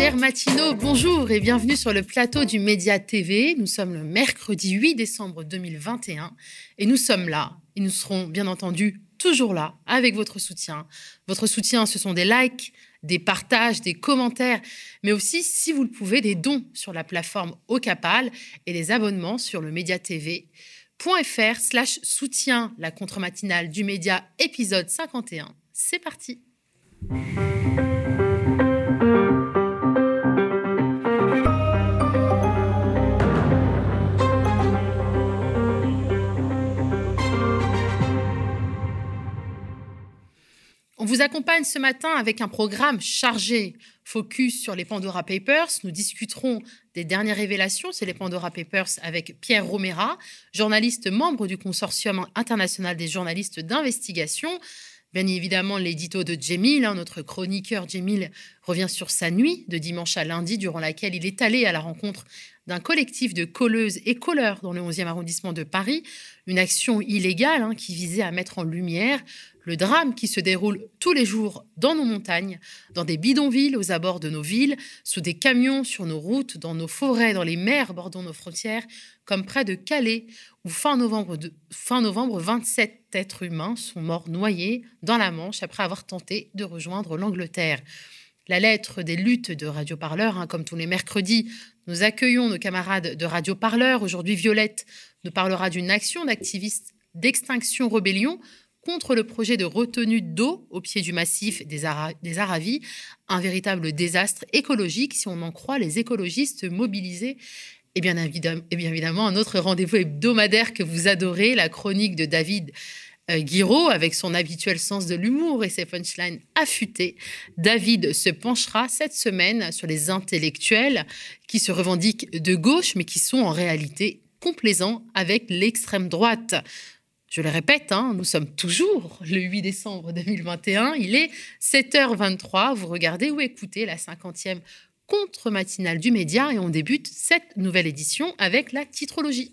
Chers matinaux, bonjour et bienvenue sur le plateau du Média TV. Nous sommes le mercredi 8 décembre 2021 et nous sommes là et nous serons bien entendu toujours là avec votre soutien. Votre soutien, ce sont des likes, des partages, des commentaires, mais aussi, si vous le pouvez, des dons sur la plateforme Ocapal et des abonnements sur le Média TV.fr slash soutien la contre-matinale du média épisode 51. C'est parti. Vous accompagne ce matin avec un programme chargé, focus sur les Pandora Papers. Nous discuterons des dernières révélations sur les Pandora Papers avec Pierre Romera, journaliste membre du consortium international des journalistes d'investigation. Bien évidemment, l'édito de Jemil, hein, notre chroniqueur Jemil, revient sur sa nuit de dimanche à lundi, durant laquelle il est allé à la rencontre d'un collectif de colleuses et colleurs dans le 11e arrondissement de Paris, une action illégale hein, qui visait à mettre en lumière le drame qui se déroule tous les jours dans nos montagnes, dans des bidonvilles aux abords de nos villes, sous des camions sur nos routes, dans nos forêts, dans les mers bordant nos frontières, comme près de Calais, où fin novembre, fin novembre 27 êtres humains sont morts noyés dans la Manche après avoir tenté de rejoindre l'Angleterre. La lettre des luttes de Radio Parleur, hein, comme tous les mercredis, nous accueillons nos camarades de Radio Parleur. Aujourd'hui, Violette nous parlera d'une action d'activistes d'Extinction Rebellion contre le projet de retenue d'eau au pied du massif des, Aravis, un véritable désastre écologique si on en croit les écologistes mobilisés. Et bien évidemment, et bien évidemment un autre rendez-vous hebdomadaire que vous adorez, la chronique de David euh, Guiraud, avec son habituel sens de l'humour et ses punchlines affûtées. David se penchera cette semaine sur les intellectuels qui se revendiquent de gauche, mais qui sont en réalité complaisants avec l'extrême droite. Je le répète, hein, nous sommes toujours le 8 décembre 2021. Il est 7h23. Vous regardez ou écoutez la 50e contre-matinale du média et on débute cette nouvelle édition avec la titrologie.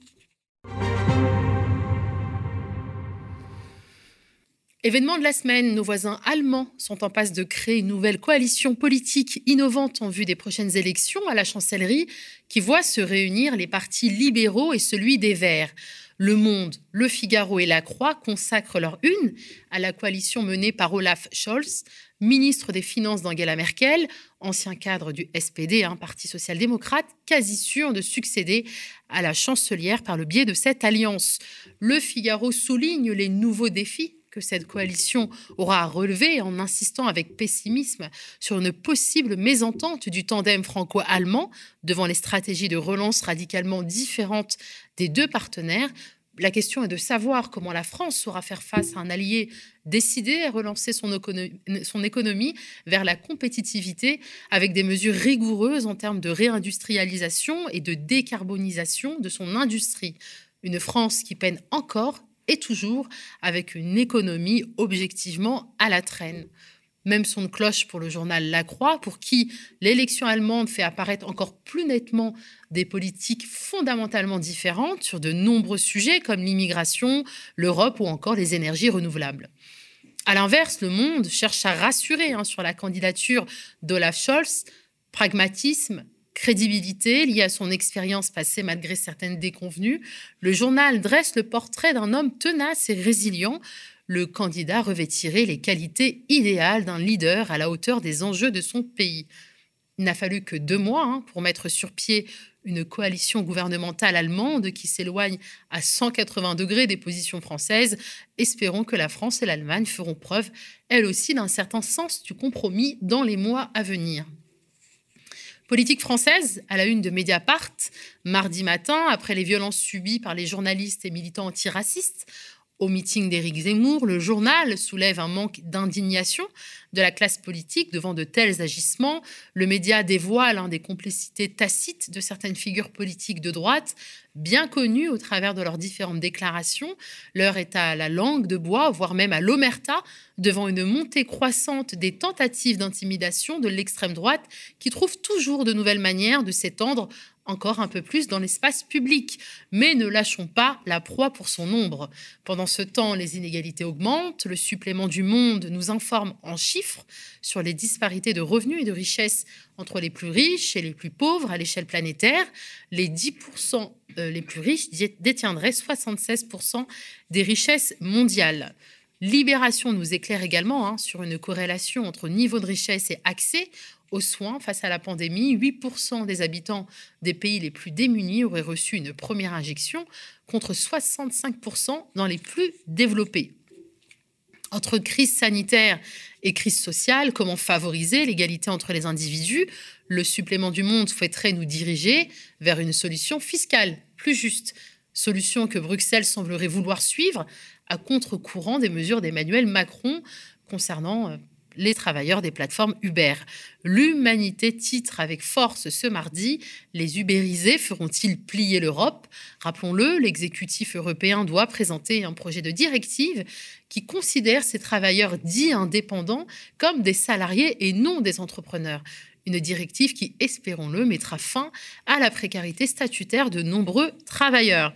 Événement de la semaine, nos voisins allemands sont en passe de créer une nouvelle coalition politique innovante en vue des prochaines élections à la chancellerie qui voit se réunir les partis libéraux et celui des Verts. Le Monde, Le Figaro et La Croix consacrent leur une à la coalition menée par Olaf Scholz, ministre des Finances d'Angela Merkel, ancien cadre du SPD, un parti social-démocrate, quasi sûr de succéder à la chancelière par le biais de cette alliance. Le Figaro souligne les nouveaux défis que cette coalition aura à relever en insistant avec pessimisme sur une possible mésentente du tandem franco-allemand devant les stratégies de relance radicalement différentes des deux partenaires. La question est de savoir comment la France saura faire face à un allié décidé à relancer son économie, son économie vers la compétitivité avec des mesures rigoureuses en termes de réindustrialisation et de décarbonisation de son industrie. Une France qui peine encore et toujours avec une économie objectivement à la traîne. Même son de cloche pour le journal La Croix, pour qui l'élection allemande fait apparaître encore plus nettement des politiques fondamentalement différentes sur de nombreux sujets comme l'immigration, l'Europe ou encore les énergies renouvelables. À l'inverse, le monde cherche à rassurer hein, sur la candidature d'Olaf Scholz, pragmatisme crédibilité liée à son expérience passée malgré certaines déconvenues, le journal dresse le portrait d'un homme tenace et résilient. Le candidat revêtirait les qualités idéales d'un leader à la hauteur des enjeux de son pays. Il n'a fallu que deux mois hein, pour mettre sur pied une coalition gouvernementale allemande qui s'éloigne à 180 degrés des positions françaises. Espérons que la France et l'Allemagne feront preuve, elles aussi, d'un certain sens du compromis dans les mois à venir. Politique française, à la une de Mediapart, mardi matin, après les violences subies par les journalistes et militants antiracistes, au meeting d'Éric Zemmour, le journal soulève un manque d'indignation de la classe politique devant de tels agissements. Le média dévoile hein, des complicités tacites de certaines figures politiques de droite, bien connues au travers de leurs différentes déclarations. L'heure est à la langue de bois, voire même à l'omerta, devant une montée croissante des tentatives d'intimidation de l'extrême droite qui trouve toujours de nouvelles manières de s'étendre encore un peu plus dans l'espace public. Mais ne lâchons pas la proie pour son nombre. Pendant ce temps, les inégalités augmentent. Le supplément du monde nous informe en chiffres sur les disparités de revenus et de richesses entre les plus riches et les plus pauvres à l'échelle planétaire. Les 10% euh, les plus riches détiendraient 76% des richesses mondiales. Libération nous éclaire également hein, sur une corrélation entre niveau de richesse et accès aux soins face à la pandémie. 8% des habitants des pays les plus démunis auraient reçu une première injection contre 65% dans les plus développés. Entre crise sanitaire et crise sociale, comment favoriser l'égalité entre les individus? Le supplément du monde souhaiterait nous diriger vers une solution fiscale plus juste, solution que Bruxelles semblerait vouloir suivre à contre-courant des mesures d'Emmanuel Macron concernant euh, les travailleurs des plateformes Uber. L'humanité titre avec force ce mardi Les ubérisés feront-ils plier l'Europe? Rappelons-le, l'exécutif européen doit présenter un projet de directive qui considère ces travailleurs dits indépendants comme des salariés et non des entrepreneurs. Une directive qui, espérons-le, mettra fin à la précarité statutaire de nombreux travailleurs.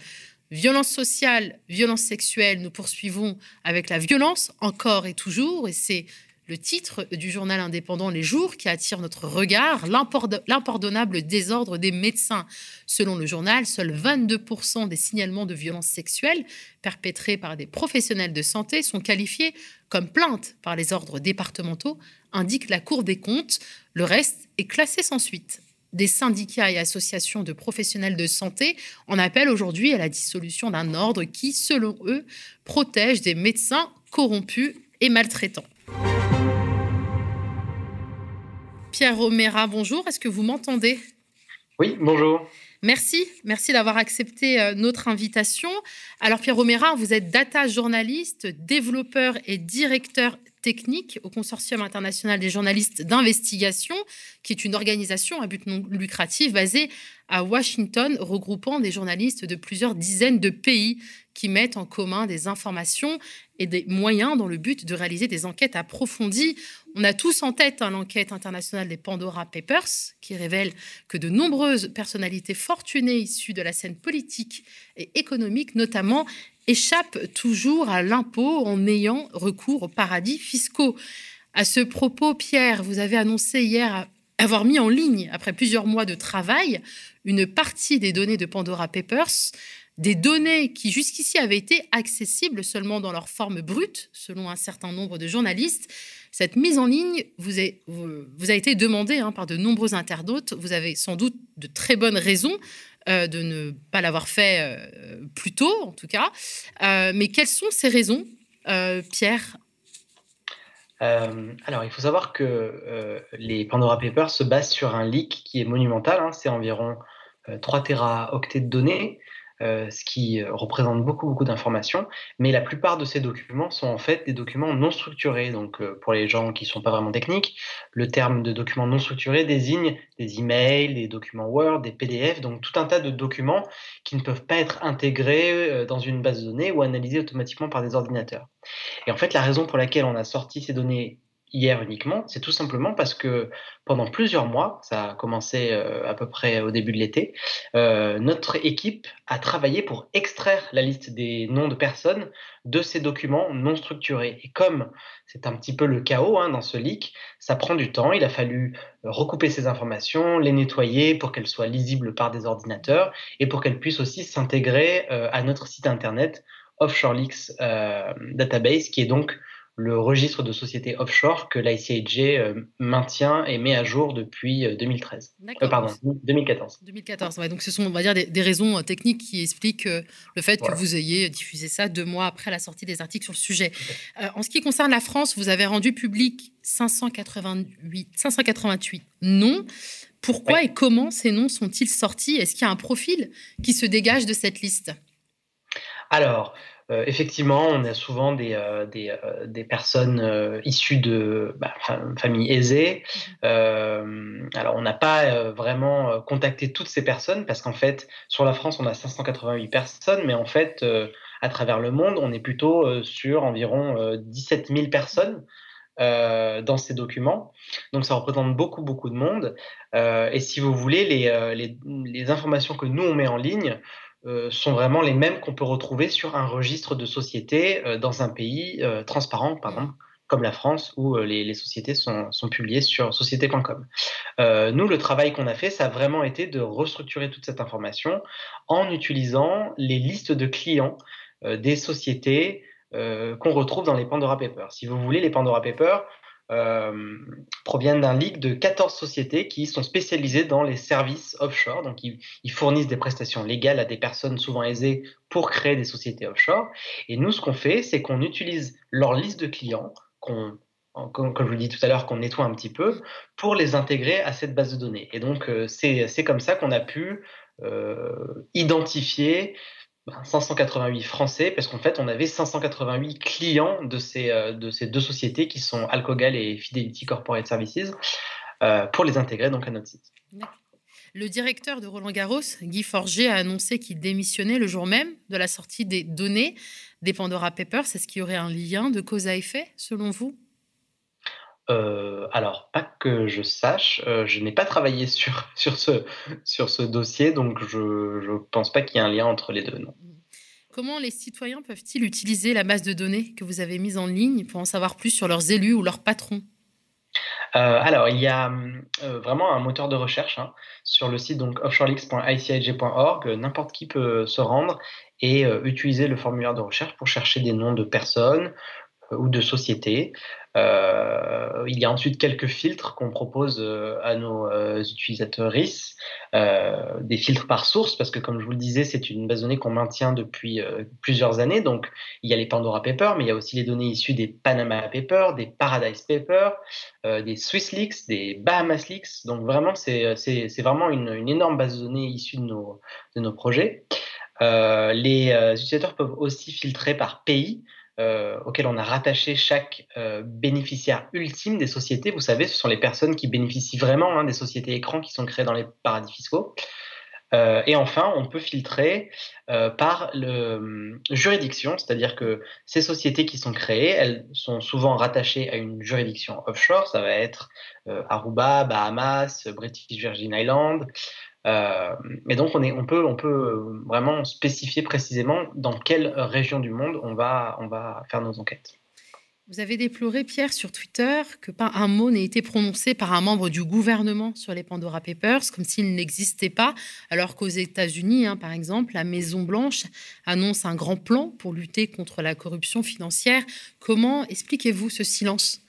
Violence sociale, violence sexuelle, nous poursuivons avec la violence encore et toujours, et c'est le titre du journal indépendant Les Jours qui attire notre regard, l'impardonnable désordre des médecins. Selon le journal, seuls 22% des signalements de violences sexuelles perpétrés par des professionnels de santé sont qualifiés comme plaintes par les ordres départementaux, indique la Cour des comptes. Le reste est classé sans suite des syndicats et associations de professionnels de santé en appellent aujourd'hui à la dissolution d'un ordre qui, selon eux, protège des médecins corrompus et maltraitants. Pierre Romera, bonjour. Est-ce que vous m'entendez? Oui, bonjour. Merci, merci d'avoir accepté euh, notre invitation. Alors Pierre Romera, vous êtes data journaliste, développeur et directeur technique au Consortium international des journalistes d'investigation, qui est une organisation à but non lucratif basée à Washington, regroupant des journalistes de plusieurs dizaines de pays qui mettent en commun des informations et des moyens dans le but de réaliser des enquêtes approfondies. On a tous en tête hein, l'enquête internationale des Pandora Papers, qui révèle que de nombreuses personnalités fortunées issues de la scène politique et économique, notamment, échappent toujours à l'impôt en ayant recours aux paradis fiscaux. À ce propos, Pierre, vous avez annoncé hier avoir mis en ligne, après plusieurs mois de travail, une partie des données de Pandora Papers, des données qui jusqu'ici avaient été accessibles seulement dans leur forme brute, selon un certain nombre de journalistes. Cette mise en ligne vous, a été demandée hein, par de nombreux internautes. Vous avez sans doute de très bonnes raisons euh, de ne pas l'avoir fait euh, plus tôt, en tout cas. Euh, mais quelles sont ces raisons, Pierre? Alors, il faut savoir que les Pandora Papers se basent sur un leak qui est monumental. Hein. c'est environ 3 téraoctets de données. Euh, ce qui euh, représente beaucoup, beaucoup d'informations. Mais la plupart de ces documents sont en fait des documents non structurés. Donc, euh, pour les gens qui ne sont pas vraiment techniques, le terme de document non structuré désigne des emails, des documents Word, des PDF, donc tout un tas de documents qui ne peuvent pas être intégrés dans une base de données ou analysés automatiquement par des ordinateurs. Et en fait, la raison pour laquelle on a sorti ces données hier uniquement, c'est tout simplement parce que pendant plusieurs mois, ça a commencé euh, à peu près au début de l'été, euh, notre équipe a travaillé pour extraire la liste des noms de personnes de ces documents non structurés. Et comme c'est un petit peu le chaos hein, dans ce leak, ça prend du temps. Il a fallu recouper ces informations, les nettoyer pour qu'elles soient lisibles par des ordinateurs et pour qu'elles puissent aussi s'intégrer euh, à notre site internet Offshore Leaks Database, qui est donc le registre de sociétés offshore que l'ICIJ euh, maintient et met à jour depuis 2013. Euh, euh, pardon, 2014. 2014, donc ce sont, on va dire, des, raisons techniques qui expliquent le fait que vous ayez diffusé ça deux mois après la sortie des articles sur le sujet. en ce qui concerne la France, vous avez rendu public 588, 588 noms. Pourquoi et comment ces noms sont-ils sortis? Est-ce qu'il y a un profil qui se dégage de cette liste? Alors, euh, effectivement, on a souvent des, euh, euh, des, personnes issues de bah, familles aisées. Mhm. alors, on n'a pas vraiment contacté toutes ces personnes parce qu'en fait, sur la France, on a 588 personnes, mais en fait, à travers le monde, on est plutôt sur environ 17 000 personnes dans ces documents. Donc ça représente beaucoup, beaucoup de monde. et si vous voulez, les, les, informations que nous, on met en ligne sont vraiment les mêmes qu'on peut retrouver sur un registre de société dans un pays transparent, par exemple comme la France, où euh, les, sociétés sont, publiées sur société.com. Euh, nous, le travail qu'on a fait, ça a vraiment été de restructurer toute cette information en utilisant les listes de clients euh, des sociétés qu'on retrouve dans les Pandora Papers. Si vous voulez, les Pandora Papers, proviennent d'un leak de 14 sociétés qui sont spécialisées dans les services offshore. Donc, ils, fournissent des prestations légales à des personnes souvent aisées pour créer des sociétés offshore. Et nous, ce qu'on fait, c'est qu'on utilise leur liste de clients qu'on comme, je vous l'ai dit tout à l'heure, qu'on nettoie un petit peu pour les intégrer à cette base de données. Et donc, euh, c'est comme ça qu'on a pu euh, identifier 588 ben, Français, parce qu'en fait, on avait 588 clients de ces, euh, de ces deux sociétés qui sont Alcogal et Fidelity Corporate Services, pour les intégrer donc à notre site. Le directeur de Roland Garros, Guy Forger, a annoncé qu'il démissionnait le jour même de la sortie des données des Pandora Papers. Est-ce qu'il y aurait un lien de cause à effet, selon vous? Euh, alors, pas que je sache, euh, je n'ai pas travaillé sur, sur, ce, sur ce dossier, donc je ne pense pas qu'il y ait un lien entre les deux. Non. Comment les citoyens peuvent-ils utiliser la base de données que vous avez mise en ligne pour en savoir plus sur leurs élus ou leurs patrons? Euh, alors, il y a vraiment un moteur de recherche hein, sur le site donc offshoreleaks.icig.org. N'importe qui peut se rendre et euh, utiliser le formulaire de recherche pour chercher des noms de personnes ou de sociétés. Euh, il y a ensuite quelques filtres qu'on propose à nos utilisateurs RIS, des filtres par source, parce que comme je vous le disais, c'est une base de données qu'on maintient depuis plusieurs années. Donc, il y a les Pandora Papers, mais il y a aussi les données issues des Panama Papers, des Paradise Papers, des Swiss Leaks, des Bahamas Leaks. Donc, vraiment, c'est vraiment une, énorme base de données issue de nos, projets. Euh, les euh, utilisateurs peuvent aussi filtrer par pays. Euh, auquel on a rattaché chaque bénéficiaire ultime des sociétés. Vous savez, ce sont les personnes qui bénéficient vraiment hein, des sociétés écrans qui sont créées dans les paradis fiscaux. et enfin, on peut filtrer par le, juridiction, c'est-à-dire que ces sociétés qui sont créées, elles sont souvent rattachées à une juridiction offshore. Ça va être Aruba, Bahamas, British Virgin Islands, euh, et donc, on, peut, peut vraiment spécifier précisément dans quelle région du monde on va, faire nos enquêtes. Vous avez déploré, Pierre, sur Twitter, que pas un mot n'ait été prononcé par un membre du gouvernement sur les Pandora Papers, comme s'il n'existait pas, alors qu'aux États-Unis, hein, par exemple, la Maison-Blanche annonce un grand plan pour lutter contre la corruption financière. Comment expliquez-vous ce silence?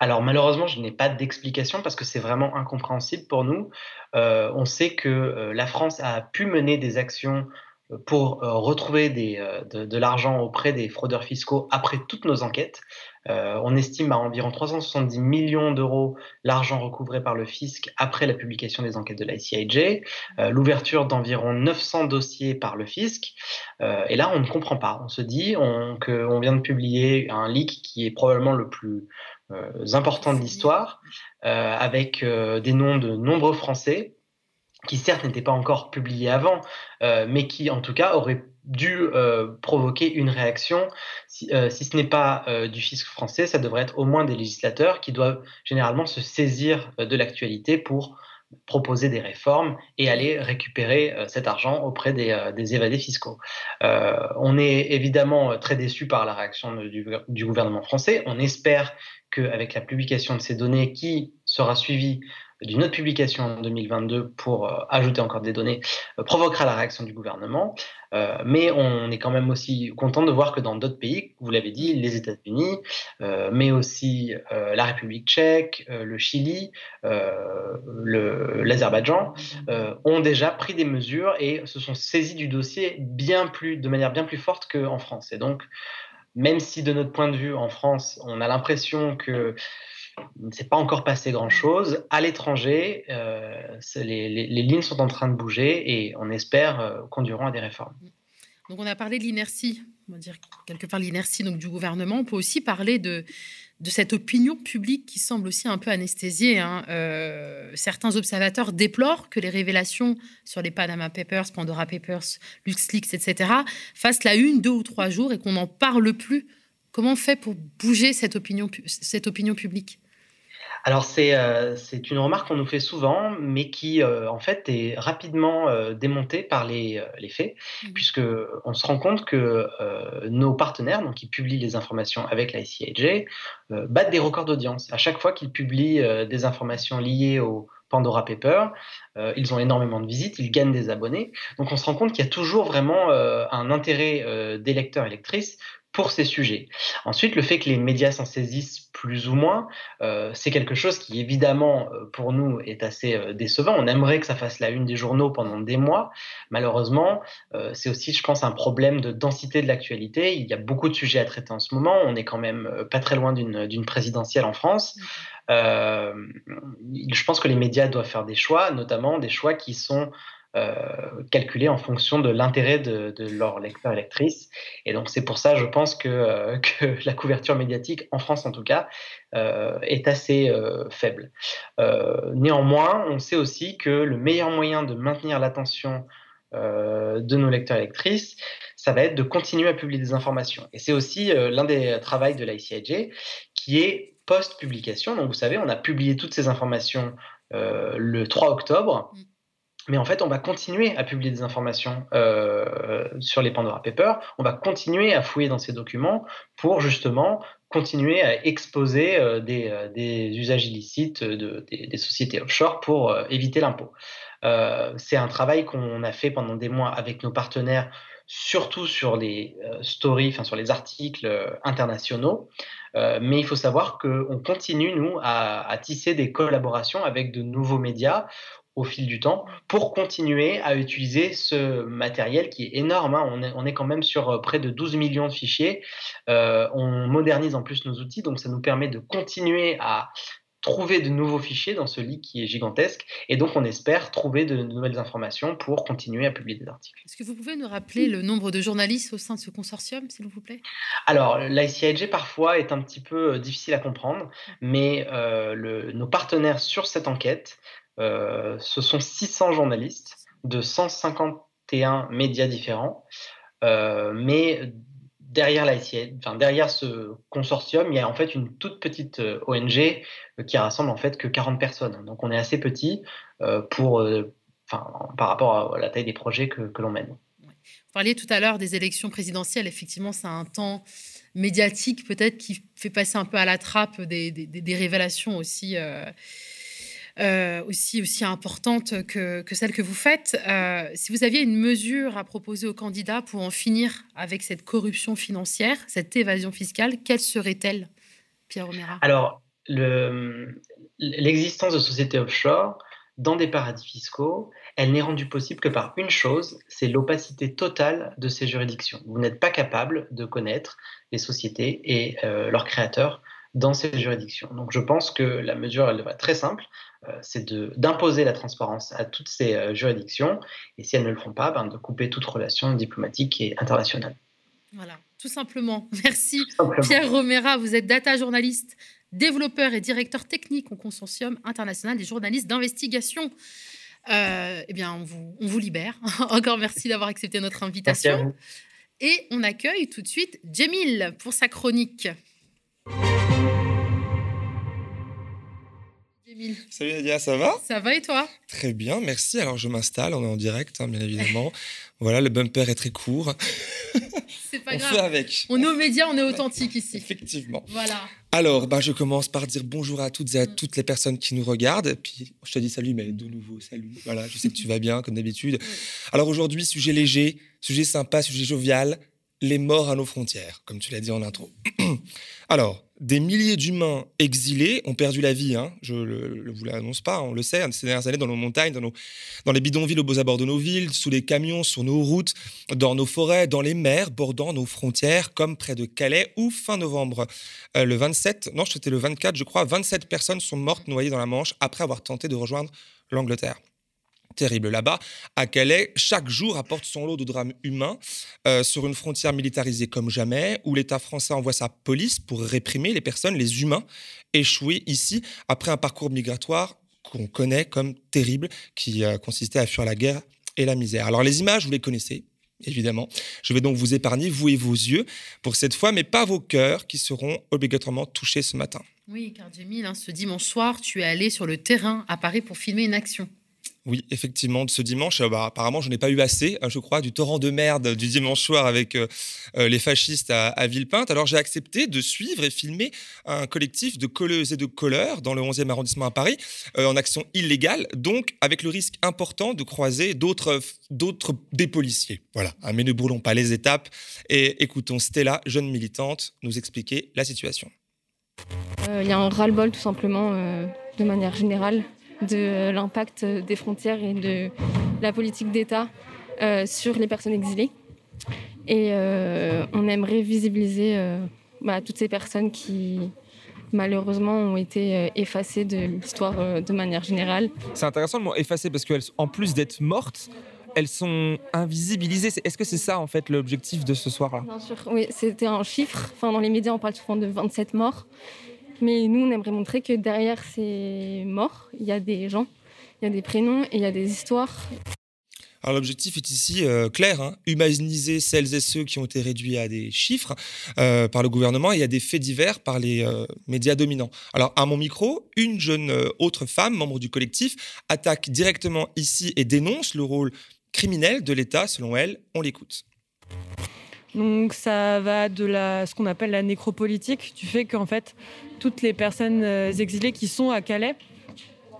Alors malheureusement, je n'ai pas d'explication parce que c'est vraiment incompréhensible pour nous. Euh, on sait que euh, la France a pu mener des actions euh, pour retrouver de, l'argent auprès des fraudeurs fiscaux après toutes nos enquêtes. on estime à environ 370 millions d'euros l'argent recouvré par le fisc après la publication des enquêtes de l'ICIJ, l'ouverture d'environ 900 dossiers par le fisc. et là, on ne comprend pas. On se dit qu'on vient de publier un leak qui est probablement le plus importants de l'histoire, euh, avec euh, des noms de nombreux Français qui certes n'étaient pas encore publiés avant, mais qui en tout cas auraient dû provoquer une réaction. Si, si ce n'est pas du fisc français, ça devrait être au moins des législateurs qui doivent généralement se saisir de l'actualité pour proposer des réformes et aller récupérer euh, cet argent auprès des, euh, évadés fiscaux. Euh, on est évidemment très déçu par la réaction du, du gouvernement français. On espère qu'avec la publication de ces données qui sera suivie d'une autre publication en 2022 pour euh, ajouter encore des données euh, provoquera la réaction du gouvernement. Euh, mais on est quand même aussi content de voir que dans d'autres pays, vous l'avez dit, les États-Unis, mais aussi la République tchèque, le Chili, l'Azerbaïdjan, ont déjà pris des mesures et se sont saisis du dossier bien plus, de manière bien plus forte qu'en France. Et donc, même si de notre point de vue en France, on a l'impression que il ne s'est pas encore passé grand-chose. À l'étranger, euh, les, lignes sont en train de bouger et on espère euh, conduiront à des réformes. Donc on a parlé de l'inertie, quelque part l'inertie du gouvernement. On peut aussi parler de, cette opinion publique qui semble aussi un peu anesthésiée. Hein. Euh, certains observateurs déplorent que les révélations sur les Panama Papers, Pandora Papers, LuxLeaks, etc. fassent la une deux ou trois jours et qu'on n'en parle plus Comment on fait pour bouger cette opinion publique? Alors euh, c'est une remarque qu'on nous fait souvent, mais qui euh, en fait est rapidement euh, démontée par les, les faits, mmh. puisque on se rend compte que nos partenaires, donc qui publient les informations avec la ICIJ, battent des records d'audience. À chaque fois qu'ils publient des informations liées au Pandora Paper, ils ont énormément de visites, ils gagnent des abonnés. Donc on se rend compte qu'il y a toujours vraiment un intérêt des lecteurs et lectrices pour ces sujets. Ensuite, le fait que les médias s'en saisissent plus ou moins, euh, c'est quelque chose qui évidemment euh, pour nous est assez euh, décevant. On aimerait que ça fasse la une des journaux pendant des mois. Malheureusement, c'est aussi, je pense, un problème de densité de l'actualité. Il y a beaucoup de sujets à traiter en ce moment. On est quand même pas très loin d'une présidentielle en France. je pense que les médias doivent faire des choix, notamment des choix qui sont euh, calculés en fonction de l'intérêt de, de leurs lecteurs et lectrices. Et donc c'est pour ça, je pense que, euh, que, la couverture médiatique, en France en tout cas, euh, est assez faible. néanmoins, on sait aussi que le meilleur moyen de maintenir l'attention de nos lecteurs et lectrices, ça va être de continuer à publier des informations. Et c'est aussi l'un des travaux de l'ICIJ qui est post-publication. Donc vous savez, on a publié toutes ces informations le 3 octobre. Mm. Mais en fait, on va continuer à publier des informations euh, sur les Pandora Papers. On va continuer à fouiller dans ces documents pour justement continuer à exposer euh, des, euh, des, usages illicites de, des, sociétés offshore pour éviter l'impôt. C'est un travail qu'on a fait pendant des mois avec nos partenaires, surtout sur les stories, enfin sur les articles internationaux. mais il faut savoir qu'on continue, nous, à tisser des collaborations avec de nouveaux médias au fil du temps pour continuer à utiliser ce matériel qui est énorme. Hein. On, est, on, est, quand même sur euh, près de 12 millions de fichiers. Euh, on modernise en plus nos outils, donc ça nous permet de continuer à trouver de nouveaux fichiers dans ce lit qui est gigantesque. Et donc, on espère trouver de, nouvelles informations pour continuer à publier des articles. Est-ce que vous pouvez nous rappeler le nombre de journalistes au sein de ce consortium, s'il vous plaît? Alors, l'ICIG, parfois, est un petit peu euh, difficile à comprendre, mais euh, le, nos partenaires sur cette enquête euh, ce sont 600 journalistes de 151 médias différents. Euh, mais derrière enfin, derrière ce consortium, il y a en fait une toute petite euh, ONG qui rassemble en fait que 40 personnes. Donc on est assez petit pour, par rapport à la taille des projets que, l'on mène. Vous parliez tout à l'heure des élections présidentielles. Effectivement, c'est un temps médiatique peut-être qui fait passer un peu à la trappe des, révélations aussi. Aussi, aussi importante que, que, celle que vous faites. Euh, si vous aviez une mesure à proposer aux candidats pour en finir avec cette corruption financière, cette évasion fiscale, quelle serait-elle, Pierre Romera Alors, l'existence de sociétés offshore dans des paradis fiscaux, elle n'est rendue possible que par une chose, c'est l'opacité totale de ces juridictions. Vous n'êtes pas capable de connaître les sociétés et euh, leurs créateurs dans ces juridictions. Donc je pense que la mesure, elle être très simple, euh, c'est d'imposer la transparence à toutes ces euh, juridictions, et si elles ne le font pas, ben, de couper toute relation diplomatique et internationale. Voilà, tout simplement. Merci Pierre Romera, vous êtes data journaliste, développeur et directeur technique au consortium international des journalistes d'investigation. Euh, eh bien, on vous, on vous libère. Encore merci d'avoir accepté notre invitation. Et on accueille tout de suite Jemil pour sa chronique. Salut Nadia, ça va? Ça va et toi? Très bien, merci. Alors je m'installe, on est en direct, hein, bien évidemment. voilà, le bumper est très court. C'est pas on grave. Fait avec. On est aux médias, on est authentique ici. Effectivement. Voilà. Alors, bah, je commence par dire bonjour à toutes et à mm. toutes les personnes qui nous regardent. Puis je te dis salut, mais de nouveau, salut. Voilà, je sais que tu vas bien, comme d'habitude. Alors aujourd'hui, sujet léger, sujet sympa, sujet jovial, les morts à nos frontières, comme tu l'as dit en intro. Alors, des milliers d'humains exilés ont perdu la vie. Hein. Je ne vous l'annonce pas, on le sait, hein, ces dernières années dans nos montagnes, dans, nos, dans les bidonvilles aux beaux abords de nos villes, sous les camions, sur nos routes, dans nos forêts, dans les mers bordant nos frontières, comme près de Calais, où fin novembre, euh, le 27, non, c'était le 24, je crois, 27 personnes sont mortes noyées dans la Manche après avoir tenté de rejoindre l'Angleterre terrible là-bas. À Calais, chaque jour apporte son lot de drames humains euh, sur une frontière militarisée comme jamais, où l'État français envoie sa police pour réprimer les personnes, les humains, échoués ici après un parcours migratoire qu'on connaît comme terrible, qui euh, consistait à fuir la guerre et la misère. Alors les images, vous les connaissez, évidemment. Je vais donc vous épargner, vous et vos yeux, pour cette fois, mais pas vos cœurs qui seront obligatoirement touchés ce matin. Oui, car Jamil, hein, ce dimanche soir, tu es allé sur le terrain à Paris pour filmer une action. Oui, effectivement, de ce dimanche, euh, bah, apparemment, je n'ai pas eu assez, euh, je crois, du torrent de merde du dimanche soir avec euh, les fascistes à, Villepinte. Alors, j'ai accepté de suivre et filmer un collectif de colleuses et de colleurs dans le 11e arrondissement à Paris, en action illégale, donc avec le risque important de croiser d'autres, d'autres des policiers. Voilà, ah, mais ne brûlons pas les étapes et écoutons Stella, jeune militante, nous expliquer la situation. Il y a un ras-le-bol, tout simplement, de manière générale de l'impact des frontières et de la politique d'État euh, sur les personnes exilées. Et euh, on aimerait visibiliser euh, bah, toutes ces personnes qui, malheureusement, ont été effacées de l'histoire de manière générale. C'est intéressant le mot effacées parce qu'en plus d'être mortes, elles sont invisibilisées. Est-ce que c'est ça, en fait, l'objectif de ce soir-là? Bien sûr, oui, c'était un chiffre. Enfin, dans les médias, on parle souvent de 27 morts. Mais nous, on aimerait montrer que derrière ces morts, il y a des gens, il y a des prénoms et il y a des histoires. Alors l'objectif est ici euh, clair, hein, humaniser celles et ceux qui ont été réduits à des chiffres euh, par le gouvernement et à des faits divers par les euh, médias dominants. Alors à mon micro, une jeune autre femme, membre du collectif, attaque directement ici et dénonce le rôle criminel de l'État, selon elle. On l'écoute. Donc ça va de la, ce qu'on appelle la nécropolitique, du fait qu'en fait, toutes les personnes euh, exilées qui sont à Calais,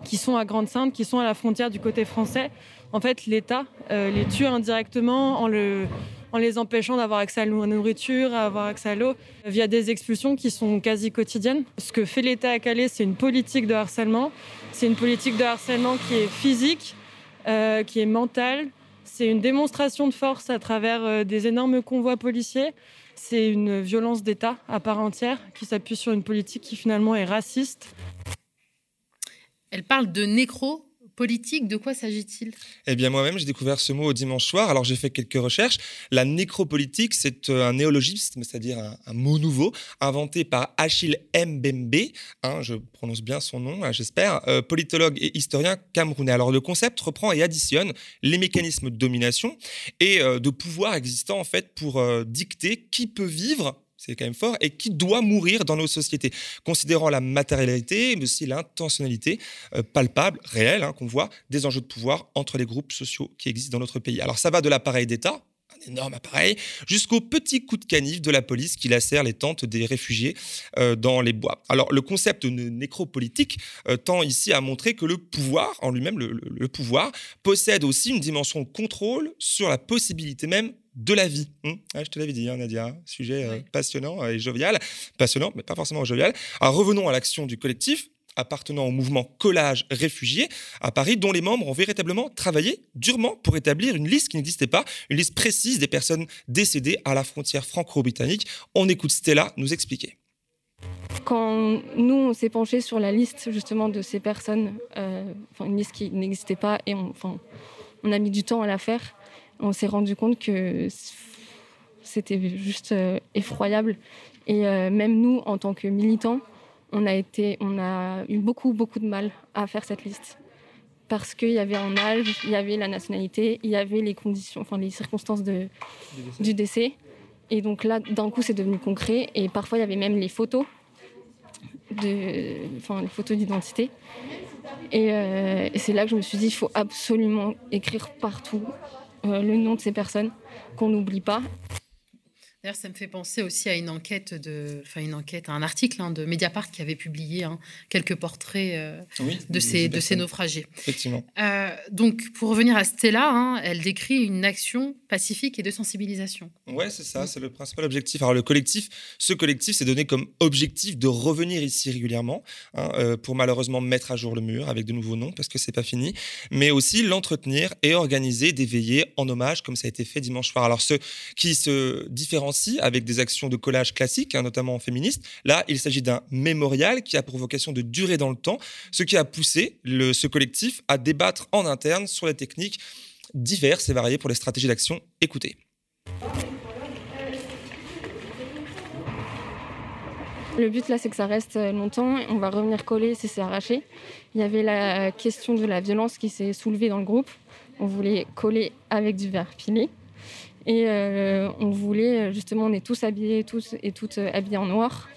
qui sont à Grande-Sainte, qui sont à la frontière du côté français, en fait, l'État euh, les tue indirectement en, le, en les empêchant d'avoir accès à la nourriture, à avoir accès à l'eau, via des expulsions qui sont quasi quotidiennes. Ce que fait l'État à Calais, c'est une politique de harcèlement. C'est une politique de harcèlement qui est physique, euh, qui est mentale, c'est une démonstration de force à travers euh, des énormes convois policiers. C'est une violence d'État à part entière qui s'appuie sur une politique qui finalement est raciste. Elle parle de nécro politique, de quoi s'agit-il? Eh bien, moi-même, j'ai découvert ce mot au dimanche soir. Alors, j'ai fait quelques recherches. La nécropolitique, c'est euh, un néologisme, c'est-à-dire un, mot nouveau, inventé par Achille Mbembe. Hein, je prononce bien son nom, hein, j'espère. Euh, politologue et historien camerounais. Alors, le concept reprend et additionne les mécanismes de domination et euh, de pouvoir existants, en fait, pour dicter qui peut vivre c'est quand même fort, et qui doit mourir dans nos sociétés, considérant la matérialité, mais aussi l'intentionnalité euh, palpable, réelle, hein, qu'on voit, des enjeux de pouvoir entre les groupes sociaux qui existent dans notre pays. Alors ça va de l'appareil d'État, un énorme appareil, jusqu'au petit coup de canif de la police qui lacère les tentes des réfugiés euh, dans les bois. Alors le concept de nécropolitique euh, tend ici à montrer que le pouvoir, en lui-même, le, pouvoir, possède aussi une dimension de contrôle sur la possibilité même de la vie. Hum, je te l'avais dit, hein, Nadia, sujet euh, passionnant et jovial. Passionnant, mais pas forcément jovial. Alors revenons à l'action du collectif appartenant au mouvement Collage Réfugiés à Paris, dont les membres ont véritablement travaillé durement pour établir une liste qui n'existait pas, une liste précise des personnes décédées à la frontière franco-britannique. On écoute Stella nous expliquer. Quand nous, on s'est penché sur la liste justement de ces personnes, euh, une liste qui n'existait pas, et on a mis du temps à la faire, on s'est rendu compte que c'était juste euh, effroyable. Et euh, même nous, en tant que militants, on a, été, on a eu beaucoup, beaucoup de mal à faire cette liste. Parce qu'il y avait un âge, il y avait la nationalité, il y avait les conditions, enfin les circonstances de, du décès. Et donc là, d'un coup, c'est devenu concret. Et parfois, il y avait même les photos, de, enfin, les photos d'identité. Et, euh, et c'est là que je me suis dit, il faut absolument écrire partout le nom de ces personnes, qu'on n'oublie pas. D'ailleurs, ça me fait penser aussi à une enquête de, enfin une enquête, à un article hein, de Mediapart qui avait publié hein, quelques portraits euh, de ces de ces naufragés. Effectivement. Euh, donc, pour revenir à Stella, hein, elle décrit une action pacifique et de sensibilisation. Ouais, c'est ça, c'est le principal objectif. Alors le collectif, ce collectif s'est donné comme objectif de revenir ici régulièrement euh, pour malheureusement mettre à jour le mur avec de nouveaux noms parce que c'est pas fini, mais aussi l'entretenir et organiser des veillées en hommage comme ça a été fait dimanche soir. Alors ceux qui se avec des actions de collage classiques, hein, notamment féministes. Là, il s'agit d'un mémorial qui a pour vocation de durer dans le temps, ce qui a poussé ce collectif à débattre en interne sur les techniques diverses et variées pour les stratégies d'action. Écoutez. Le but là, c'est que ça reste longtemps. On va revenir coller si c'est arraché. Il y avait la question de la violence qui s'est soulevée dans le groupe. On voulait coller avec du verre pilé. Et on voulait, justement, on est tous habillés, tous et toutes habillés en noir.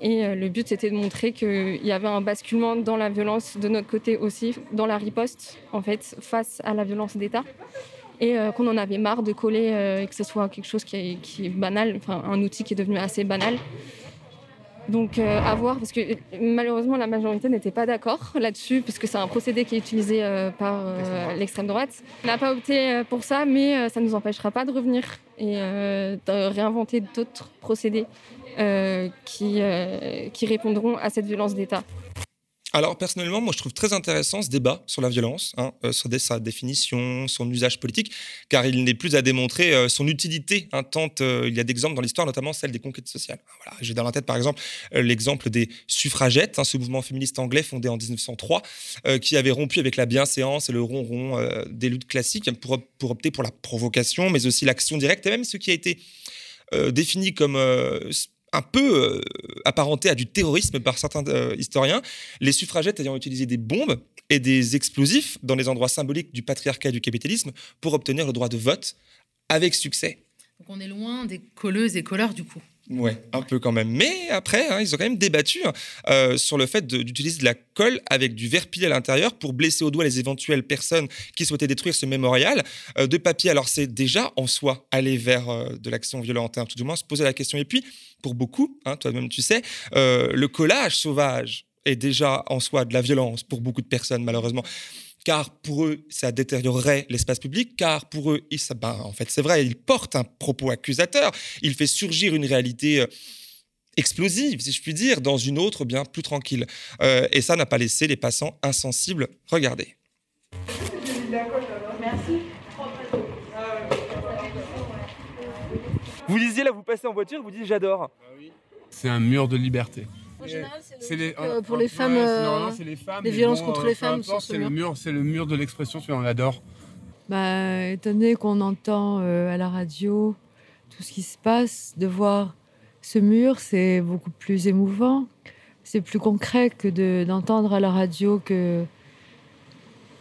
Et le but, c'était de montrer qu'il y avait un basculement dans la violence de notre côté aussi, dans la riposte, en fait, face à la violence d'État et qu'on en avait marre de coller et que ce soit quelque chose qui est, qui est banal, enfin un outil qui est devenu assez banal. Donc euh, à voir, parce que malheureusement la majorité n'était pas d'accord là-dessus, puisque c'est un procédé qui est utilisé euh, par euh, l'extrême droite. On n'a pas opté pour ça, mais ça ne nous empêchera pas de revenir et de réinventer d'autres procédés qui, qui répondront à cette violence d'État. Alors personnellement, moi je trouve très intéressant ce débat sur la violence, hein, euh, sur sa définition, son usage politique, car il n'est plus à démontrer euh, son utilité. Hein, tant euh, il y a d'exemples dans l'histoire, notamment celle des conquêtes sociales. Voilà, J'ai dans la tête par exemple l'exemple des suffragettes, hein, ce mouvement féministe anglais fondé en 1903, qui avait rompu avec la bienséance et le ronron des luttes classiques pour, pour opter pour la provocation, mais aussi l'action directe, et même ce qui a été défini comme un peu euh, apparenté à du terrorisme par certains euh, historiens, les suffragettes ayant utilisé des bombes et des explosifs dans les endroits symboliques du patriarcat et du capitalisme pour obtenir le droit de vote avec succès. Donc on est loin des colleuses et colleurs du coup. Ouais, un peu quand même. Mais après, hein, ils ont quand même débattu euh, sur le fait d'utiliser de, la colle avec du verre à l'intérieur pour blesser au doigt les éventuelles personnes qui souhaitaient détruire ce mémorial. Euh, de papier, alors c'est déjà en soi aller vers euh, de l'action violente, hein, tout du moins se poser la question. Et puis, pour beaucoup, hein, toi-même tu sais, le collage sauvage est déjà en soi de la violence pour beaucoup de personnes, malheureusement car pour eux, ça détériorerait l'espace public, car pour eux, ça, ben, en fait, c'est vrai, il porte un propos accusateur, il fait surgir une réalité euh, explosive, si je puis dire, dans une autre bien plus tranquille. Euh, et ça n'a pas laissé les passants insensibles. Regardez. Vous disiez là, vous passez en voiture, vous dites j'adore. C'est un mur de liberté. En général, c'est les, pour les femmes, euh, les, femmes, les violences contre les femmes. C'est le mur, c'est le mur de l'expression, on l'adore. Bah, étonné qu'on entend euh, à la radio tout ce qui se passe, de voir ce mur, c'est beaucoup plus émouvant. C'est plus concret que d'entendre à la radio que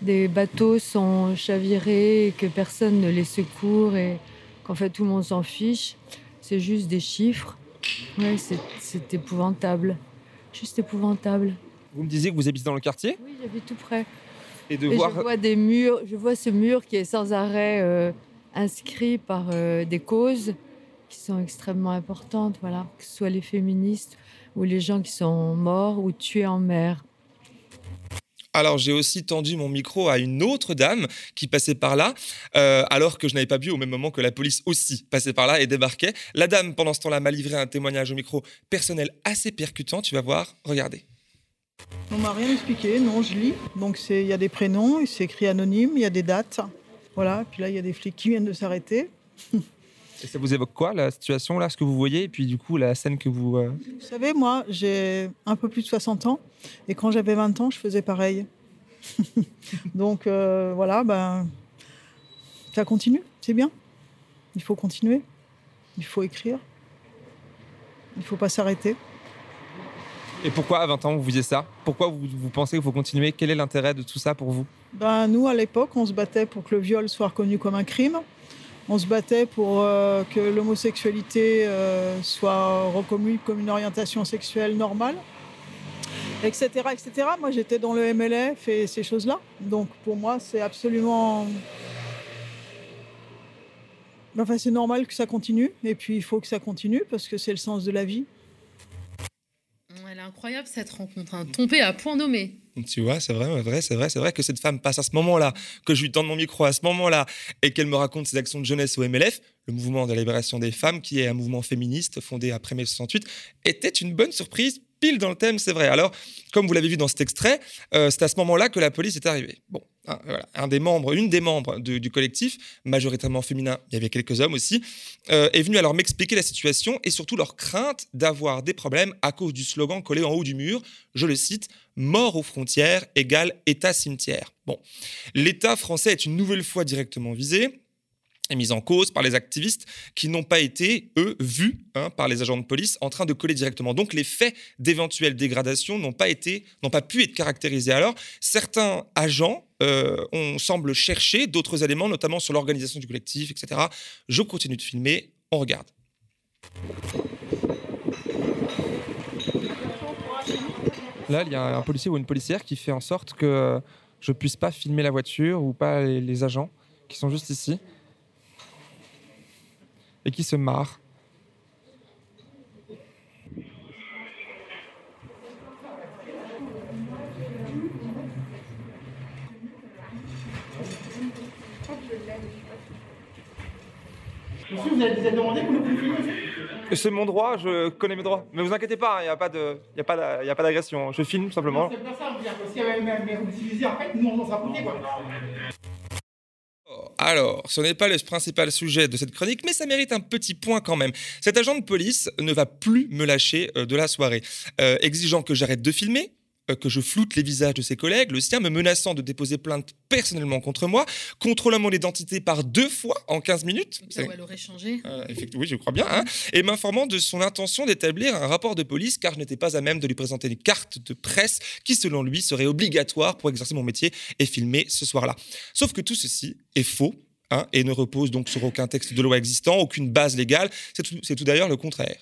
des bateaux sont chavirés et que personne ne les secourt et qu'en fait tout le monde s'en fiche. C'est juste des chiffres. Ouais, c'est épouvantable. Juste épouvantable. Vous me disiez que vous habitez dans le quartier? Oui, j'habite tout près. Et de voir... Je vois des murs, je vois ce mur qui est sans arrêt euh, inscrit par euh, des causes qui sont extrêmement importantes, voilà, que ce soit les féministes ou les gens qui sont morts ou tués en mer. Alors j'ai aussi tendu mon micro à une autre dame qui passait par là, euh, alors que je n'avais pas vu au même moment que la police aussi passait par là et débarquait. La dame, pendant ce temps-là, m'a livré un témoignage au micro personnel assez percutant. Tu vas voir, regardez. On m'a rien expliqué, non, je lis. Donc il y a des prénoms, c'est écrit anonyme, il y a des dates. Voilà, puis là il y a des flics qui viennent de s'arrêter. Et ça vous évoque quoi, la situation, là, ce que vous voyez, et puis du coup, la scène que vous... Euh, vous savez, moi, j'ai un peu plus de 60 ans, et quand j'avais 20 ans, je faisais pareil. Donc euh, voilà, ben, ça continue, c'est bien. Il faut continuer, il faut écrire, il ne faut pas s'arrêter. Et pourquoi à 20 ans vous faisiez ça? Pourquoi vous, vous pensez qu'il faut continuer? Quel est l'intérêt de tout ça pour vous? Ben, Nous, à l'époque, on se battait pour que le viol soit reconnu comme un crime. On se battait pour euh, que l'homosexualité euh, soit reconnue comme une orientation sexuelle normale, etc. etc. Moi, j'étais dans le MLF et ces choses-là. Donc, pour moi, c'est absolument... Enfin, c'est normal que ça continue. Et puis, il faut que ça continue parce que c'est le sens de la vie. Elle est incroyable, cette rencontre. Hein. Tombée à point nommé. Tu vois, c'est vrai, vrai, c'est vrai, c'est vrai que cette femme passe à ce moment-là, que je lui tende mon micro à ce moment-là, et qu'elle me raconte ses actions de jeunesse au MLF, le mouvement de la libération des femmes, qui est un mouvement féministe fondé après mai 68, était une bonne surprise pile dans le thème, c'est vrai. Alors, comme vous l'avez vu dans cet extrait, euh, c'est à ce moment-là que la police est arrivée. Bon, hein, un des membres, une des membres du collectif, majoritairement féminin, il y avait quelques hommes aussi, euh, est venue alors m'expliquer la situation et surtout leur crainte d'avoir des problèmes à cause du slogan collé en haut du mur. Je le cite mort aux frontières égale État cimetière. Bon, l'État français est une nouvelle fois directement visé. Est mise en cause par les activistes qui n'ont pas été, eux, vus hein, par les agents de police en train de coller directement. Donc les faits d'éventuelle dégradation n'ont pas, pas pu être caractérisés. Alors, certains agents euh, on semble chercher d'autres éléments, notamment sur l'organisation du collectif, etc. Je continue de filmer, on regarde. Là, il y a un policier ou une policière qui fait en sorte que je puisse pas filmer la voiture ou pas les agents qui sont juste ici et qui se pour le C'est mon droit, je connais mes droits. Mais vous inquiétez pas, il n'y a pas de, y a pas, y a pas d'agression. Je filme simplement. C'est pas ça, parce qu'il y avait même utilisé en fait, nous on s'en quoi. Alors, ce n'est pas le principal sujet de cette chronique, mais ça mérite un petit point quand même. Cet agent de police ne va plus me lâcher euh, de la soirée, euh, exigeant que j'arrête de filmer, que je floute les visages de ses collègues, le sien me menaçant de déposer plainte personnellement contre moi, contrôlant mon identité par deux fois en 15 minutes. elle aurait changé. Euh, oui, je crois bien. Hein, et m'informant de son intention d'établir un rapport de police car je n'étais pas à même de lui présenter une carte de presse qui, selon lui, serait obligatoire pour exercer mon métier et filmer ce soir-là. Sauf que tout ceci est faux. Hein, et ne repose donc sur aucun texte de loi existant, aucune base légale. C'est tout d'ailleurs le contraire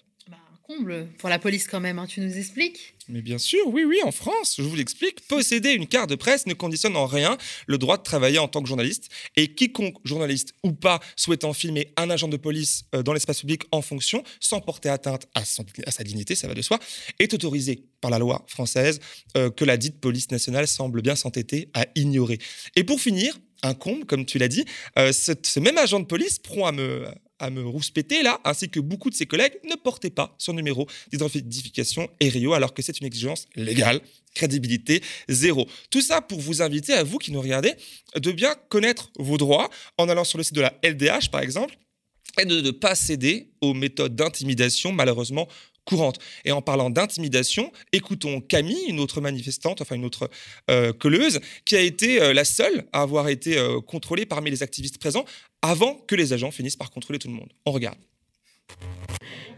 comble pour la police quand même, hein, tu nous expliques? Mais bien sûr, oui, oui, en France, je vous l'explique, posséder une carte de presse ne conditionne en rien le droit de travailler en tant que journaliste. Et quiconque, journaliste ou pas, souhaitant filmer un agent de police euh, dans l'espace public en fonction, sans porter atteinte à, sa dignité, ça va de soi, est autorisé par la loi française euh, que la dite police nationale semble bien s'entêter à ignorer. Et pour finir, un comble, comme tu l'as dit, euh, ce, même agent de police, prompt à me, à me rouspéter là, ainsi que beaucoup de ses collègues, ne portaient pas son numéro d'identification RIO alors que c'est une exigence légale, crédibilité zéro. Tout ça pour vous inviter à vous qui nous regardez de bien connaître vos droits en allant sur le site de la LDH par exemple et de ne pas céder aux méthodes d'intimidation malheureusement courantes. Et en parlant d'intimidation, écoutons Camille, une autre manifestante, enfin une autre euh, colleuse, qui a été euh, la seule à avoir été euh, contrôlée parmi les activistes présents avant que les agents finissent par contrôler tout le monde. On regarde.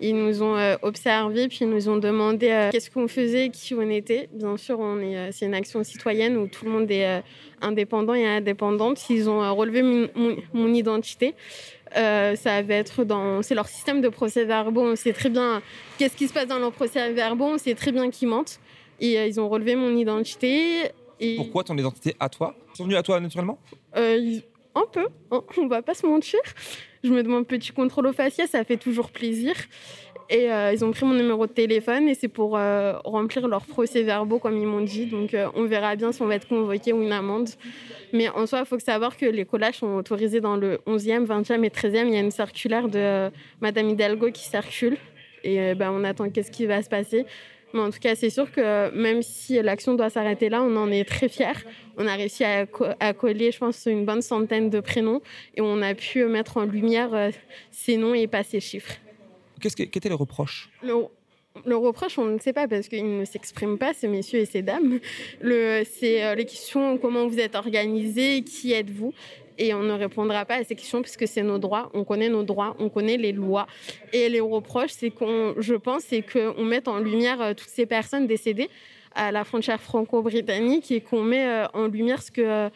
Ils nous ont observés, puis ils nous ont demandé qu'est-ce qu'on faisait, qui on était. Bien sûr, on est, c'est une action citoyenne où tout le monde est indépendant et indépendante. Ils ont relevé mon, identité. Ça va être dans, c'est leur système de procès-verbaux. On sait très bien qu'est-ce qui se passe dans leurs procès-verbaux. On sait très bien qu'ils mentent. Et ils ont relevé mon identité. Et... Pourquoi ton identité à toi? Ils sont venus à toi naturellement? Un peu, hein, on va pas se mentir. Je me demande petit contrôle au faciès, ça fait toujours plaisir. Et euh, ils ont pris mon numéro de téléphone et c'est pour euh, remplir leurs procès-verbaux, comme ils m'ont dit. Donc euh, on verra bien si on va être convoqué ou une amende. Mais en soi, il faut savoir que les collages sont autorisés dans le 11e, 20e et 13e. Il y a une circulaire de Madame Hidalgo qui circule. Et ben, on attend qu'est-ce qui va se passer. Mais en tout cas, c'est sûr que même si l'action doit s'arrêter là, on en est très fiers. On a réussi à, coller, je pense, une bonne centaine de prénoms et on a pu mettre en lumière ces noms et pas ces chiffres. Qu'est-ce qu'était le reproche le, reproche, on ne sait pas parce qu'ils ne s'expriment pas, ces messieurs et ces dames. C'est euh, les questions comment vous êtes organisés, qui êtes-vous? Et on ne répondra pas à ces questions puisque c'est nos droits, on connaît nos droits, on connaît les lois. Et les reproches, c'est qu'on, je pense, c'est qu'on mette en lumière euh, toutes ces personnes décédées à la frontière franco-britannique et qu'on met euh, en lumière ce que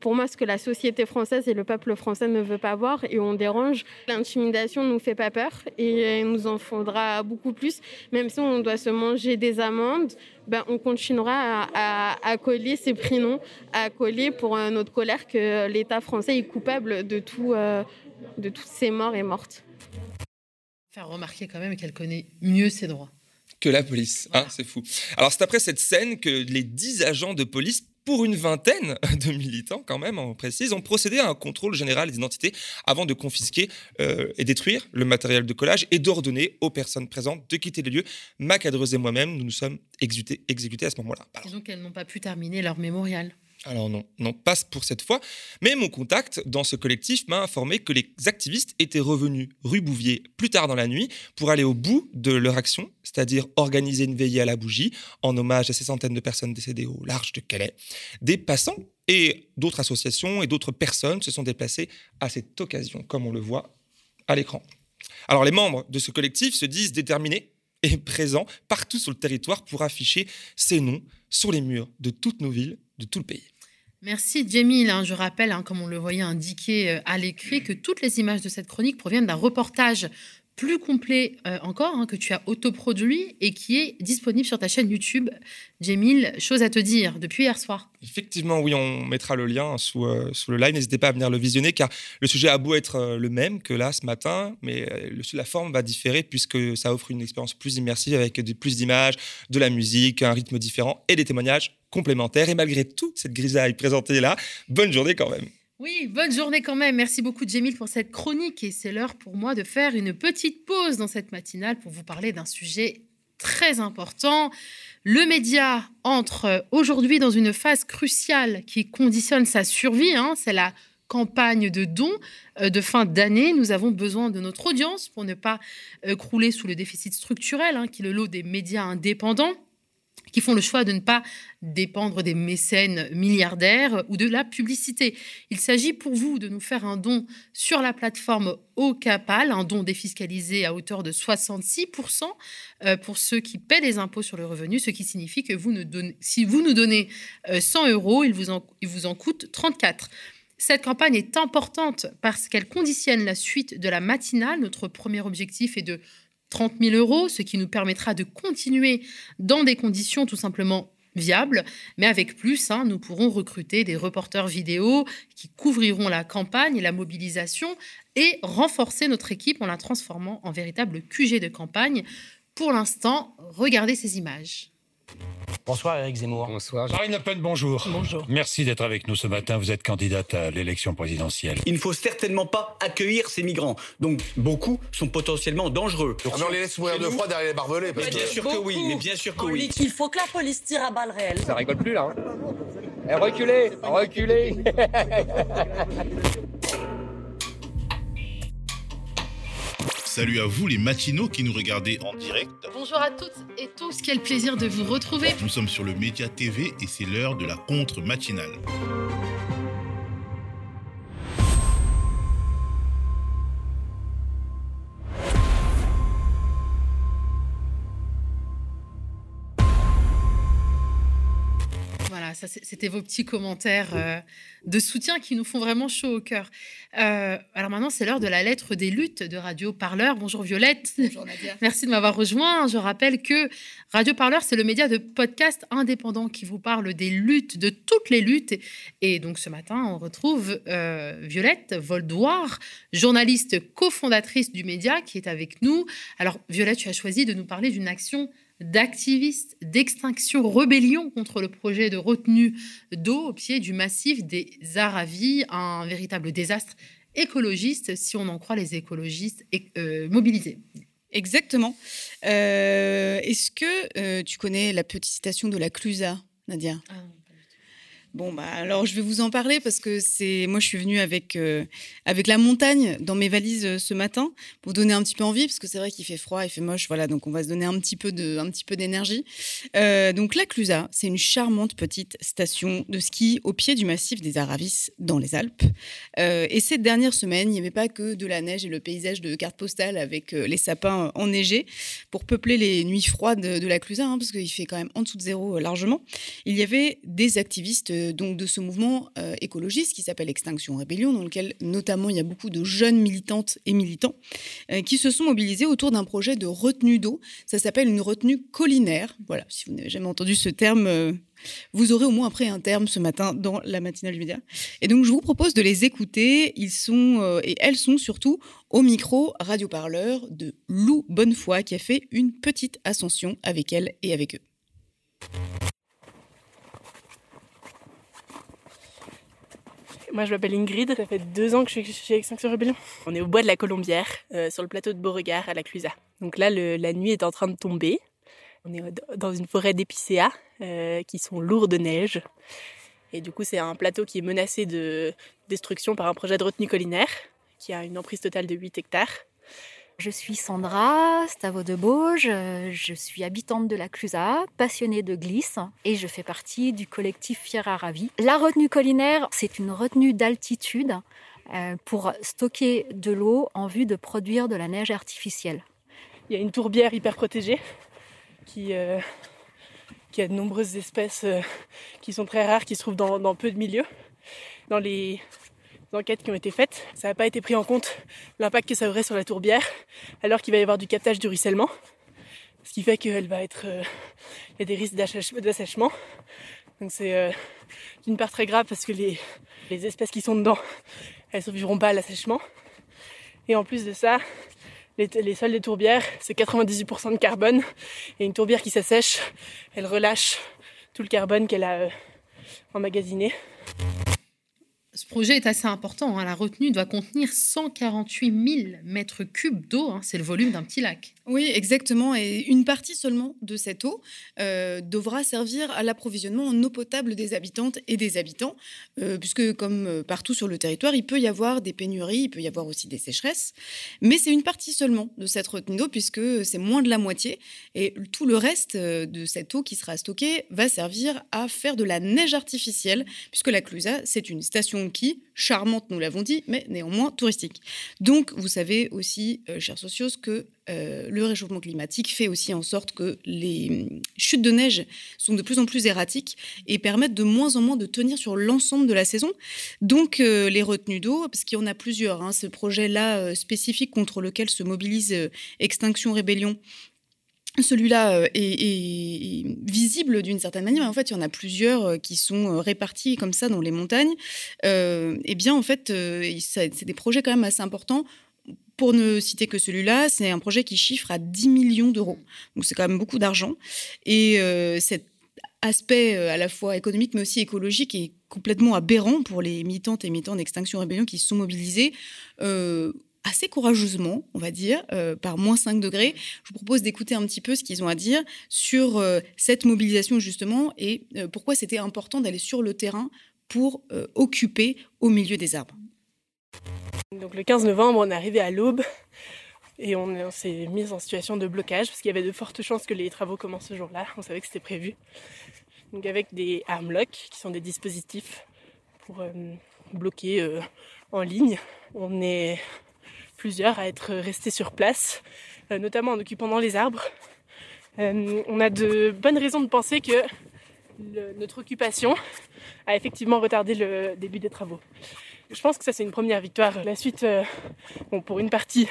pour moi, ce que la société française et le peuple français ne veut pas voir et on dérange. L'intimidation ne nous fait pas peur et il nous en faudra beaucoup plus. Même si on doit se manger des amendes, ben, on continuera à, coller ces prénoms, à coller pour notre colère que l'État français est coupable de, tout, euh, de toutes ces morts et mortes. Faire remarquer quand même qu'elle connaît mieux ses droits que la police. Hein, c'est fou. Alors, c'est après cette scène que les dix agents de police pour une vingtaine de militants, quand même, on précise, ont procédé à un contrôle général d'identité avant de confisquer euh, et détruire le matériel de collage et d'ordonner aux personnes présentes de quitter les lieux. Ma cadreuse et moi-même, nous nous sommes exécutés, exécutés à ce moment-là. Donc elles n'ont pas pu terminer leur mémorial. Alors non, non, passe pour cette fois. Mais mon contact dans ce collectif m'a informé que les activistes étaient revenus rue Bouvier plus tard dans la nuit pour aller au bout de leur action, c'est-à-dire organiser une veillée à la bougie en hommage à ces centaines de personnes décédées au large de Calais. Des passants Et d'autres associations et d'autres personnes se sont déplacées à cette occasion, comme on le voit à l'écran. Alors les membres de ce collectif se disent déterminés et présents partout sur le territoire pour afficher ces noms sur les murs de toutes nos villes, de tout le pays. Merci Jamil. Hein, je rappelle, hein, comme on le voyait indiqué euh, à l'écrit, que toutes les images de cette chronique proviennent d'un reportage plus complet euh, encore hein, que tu as autoproduit et qui est disponible sur ta chaîne YouTube. J'ai mille choses à te dire depuis hier soir. Effectivement, oui, on mettra le lien sous, euh, le live. N'hésitez pas à venir le visionner car le sujet a beau être le même que là ce matin, mais la forme va différer puisque ça offre une expérience plus immersive avec plus d'images, de la musique, un rythme différent et des témoignages complémentaires. Et malgré toute cette grisaille présentée là, bonne journée quand même. Oui, bonne journée quand même. Merci beaucoup, Jamil, pour cette chronique. Et c'est l'heure pour moi de faire une petite pause dans cette matinale pour vous parler d'un sujet très important. Le média entre aujourd'hui dans une phase cruciale qui conditionne sa survie. Hein. c'est la campagne de dons euh, de fin d'année. Nous avons besoin de notre audience pour ne pas euh, crouler sous le déficit structurel hein, qui est le lot des médias indépendants qui font le choix de ne pas dépendre des mécènes milliardaires ou de la publicité. Il s'agit pour vous de nous faire un don sur la plateforme OCAPAL, un don défiscalisé à hauteur de 66% euh, pour ceux qui paient les impôts sur le revenu, ce qui signifie que si vous nous donnez 100 euh, euros, il vous en coûte 34. Cette campagne est importante parce qu'elle conditionne la suite de la matinale. Notre premier objectif est de 30 000 euros, ce qui nous permettra de continuer dans des conditions tout simplement viables. Mais avec plus, hein, nous pourrons recruter des reporters vidéo qui couvriront la campagne la mobilisation et renforcer notre équipe en la transformant en véritable QG de campagne. Pour l'instant, regardez ces images. Bonsoir Eric Zemmour. Bonsoir. Marine Le Pen, bonjour. Bonjour. Merci d'être avec nous ce matin. Vous êtes candidate à l'élection présidentielle. Il ne faut certainement pas accueillir ces migrants. Donc beaucoup sont potentiellement dangereux. Ah on les laisse mourir de froid derrière les barbelés. Parce bien sûr que oui, mais bien sûr que oui. Il faut que la police tire à balles réelles. Ça rigole plus là. Hein. Eh, reculez, reculez. Salut à vous les matinaux qui nous regardez en direct. Bonjour à toutes et tous, quel plaisir de vous retrouver. Nous sommes sur le Média TV et c'est l'heure de la contre-matinale. c'était vos petits commentaires euh, de soutien qui nous font vraiment chaud au cœur. Euh, alors maintenant, c'est l'heure de la lettre des luttes de Radio Parleur. Bonjour Violette. Bonjour Nadia. Merci de m'avoir rejoint. Je rappelle que Radio Parleur, c'est le média de podcast indépendant qui vous parle des luttes, de toutes les luttes. Et donc ce matin, on retrouve euh, Violette Voldoir, journaliste cofondatrice du média, qui est avec nous. Alors Violette, tu as choisi de nous parler d'une action d'activistes d'extinction rébellion contre le projet de retenue d'eau au pied du massif des Aravis, un véritable désastre écologiste si on en croit les écologistes euh, mobilisés. Exactement. Euh, est-ce que euh, tu connais la petite citation de la Clusa, Nadia? Ah Bon, bah, alors je vais vous en parler parce que c'est moi je suis venue avec, euh, avec la montagne dans mes valises euh, ce matin pour donner un petit peu envie parce que c'est vrai qu'il fait froid, il fait moche, voilà, donc on va se donner un petit peu de, un petit peu d'énergie. Euh, donc la Clusa, c'est une charmante petite station de ski au pied du massif des Aravis dans les Alpes. et cette dernière semaine, il n'y avait pas que de la neige et le paysage de carte postale avec les sapins enneigés pour peupler les nuits froides de, la Clusa, hein, parce qu'il fait quand même en dessous de zéro largement. Il y avait des activistes donc de ce mouvement euh, écologiste qui s'appelle Extinction Rébellion, dans lequel notamment il y a beaucoup de jeunes militantes et militants euh, qui se sont mobilisés autour d'un projet de retenue d'eau. Ça s'appelle une retenue collinaire. Voilà, si vous n'avez jamais entendu ce terme. Euh, vous aurez au moins après un terme ce matin dans la matinale du média. Et donc, je vous propose de les écouter. Ils sont, et elles sont surtout au micro radio-parleur de Lou Bonnefoy, qui a fait une petite ascension avec elle et avec eux. Moi, je m'appelle Ingrid. Ça fait deux ans que je suis chez Extinction Rebellion. On est au bois de la Colombière, euh, sur le plateau de Beauregard à la Clusa. Donc là, la nuit est en train de tomber. On est dans une forêt d'épicéas euh, qui sont lourds de neige. Et du coup, c'est un plateau qui est menacé de destruction par un projet de retenue collinaire qui a une emprise totale de 8 hectares. Je suis Sandra Stavo de Bauge, je suis habitante de la Clusaz, passionnée de glisse et je fais partie du collectif Fier Ravi. La retenue collinaire, c'est une retenue d'altitude euh, pour stocker de l'eau en vue de produire de la neige artificielle. Il y a une tourbière hyper protégée qui, euh, a de nombreuses espèces euh, qui sont très rares, qui se trouvent dans, dans peu de milieux. Dans les enquêtes qui ont été faites, ça n'a pas été pris en compte l'impact que ça aurait sur la tourbière, alors qu'il va y avoir du captage du ruissellement, ce qui fait qu'elle va être, euh, il y a des risques d'assèchement. Donc c'est euh, d'une part très grave parce que les, les espèces qui sont dedans, elles survivront pas à l'assèchement. Et en plus de ça, les, les sols des tourbières, c'est 98% de carbone. Et une tourbière qui s'assèche, elle relâche tout le carbone qu'elle a euh, emmagasiné ce projet est assez important. Hein. La retenue doit contenir 148 000 mètres cubes d'eau. Hein. C'est le volume d'un petit lac. Oui, exactement. Et une partie seulement de cette eau euh, devra servir à l'approvisionnement en eau potable des habitantes et des habitants, euh, puisque comme euh, partout sur le territoire, il peut y avoir des pénuries, il peut y avoir aussi des sécheresses. Mais c'est une partie seulement de cette retenue d'eau, puisque c'est moins de la moitié. Et tout le reste de cette eau qui sera stockée va servir à faire de la neige artificielle, puisque la Clusa, c'est une station qui, charmante, nous l'avons dit, mais néanmoins touristique. Donc, vous savez aussi, chers socios, que euh, le réchauffement climatique fait aussi en sorte que les chutes de neige sont de plus en plus erratiques et permettent de moins en moins de tenir sur l'ensemble de la saison. Donc euh, les retenues d'eau, parce qu'il y en a plusieurs, hein, ce projet-là euh, spécifique contre lequel se mobilise Extinction Rébellion, celui-là est, visible d'une certaine manière, en fait, il y en a plusieurs qui sont répartis comme ça dans les montagnes. eh bien, en fait, c'est des projets quand même assez importants pour ne citer que celui-là, c'est un projet qui chiffre à 10 millions d'euros. Donc c'est quand même beaucoup d'argent. Et euh, cet aspect euh, à la fois économique mais aussi écologique est complètement aberrant pour les militantes et militants d'Extinction Rébellion qui se sont mobilisés. Euh, assez courageusement, on va dire, par moins 5 degrés. Je vous propose d'écouter un petit peu ce qu'ils ont à dire sur cette mobilisation justement et pourquoi c'était important d'aller sur le terrain pour occuper au milieu des arbres. Donc le 15 novembre, on est arrivé à l'aube et on, s'est mis en situation de blocage parce qu'il y avait de fortes chances que les travaux commencent ce jour-là. On savait que c'était prévu. Donc avec des armlocks qui sont des dispositifs pour euh, bloquer euh, en ligne. On est plusieurs à être restés sur place, euh, notamment en occupant les arbres. on a de bonnes raisons de penser que notre occupation a effectivement retardé le début des travaux. Je pense que ça, c'est une première victoire. La suite, euh, bon, pour une partie,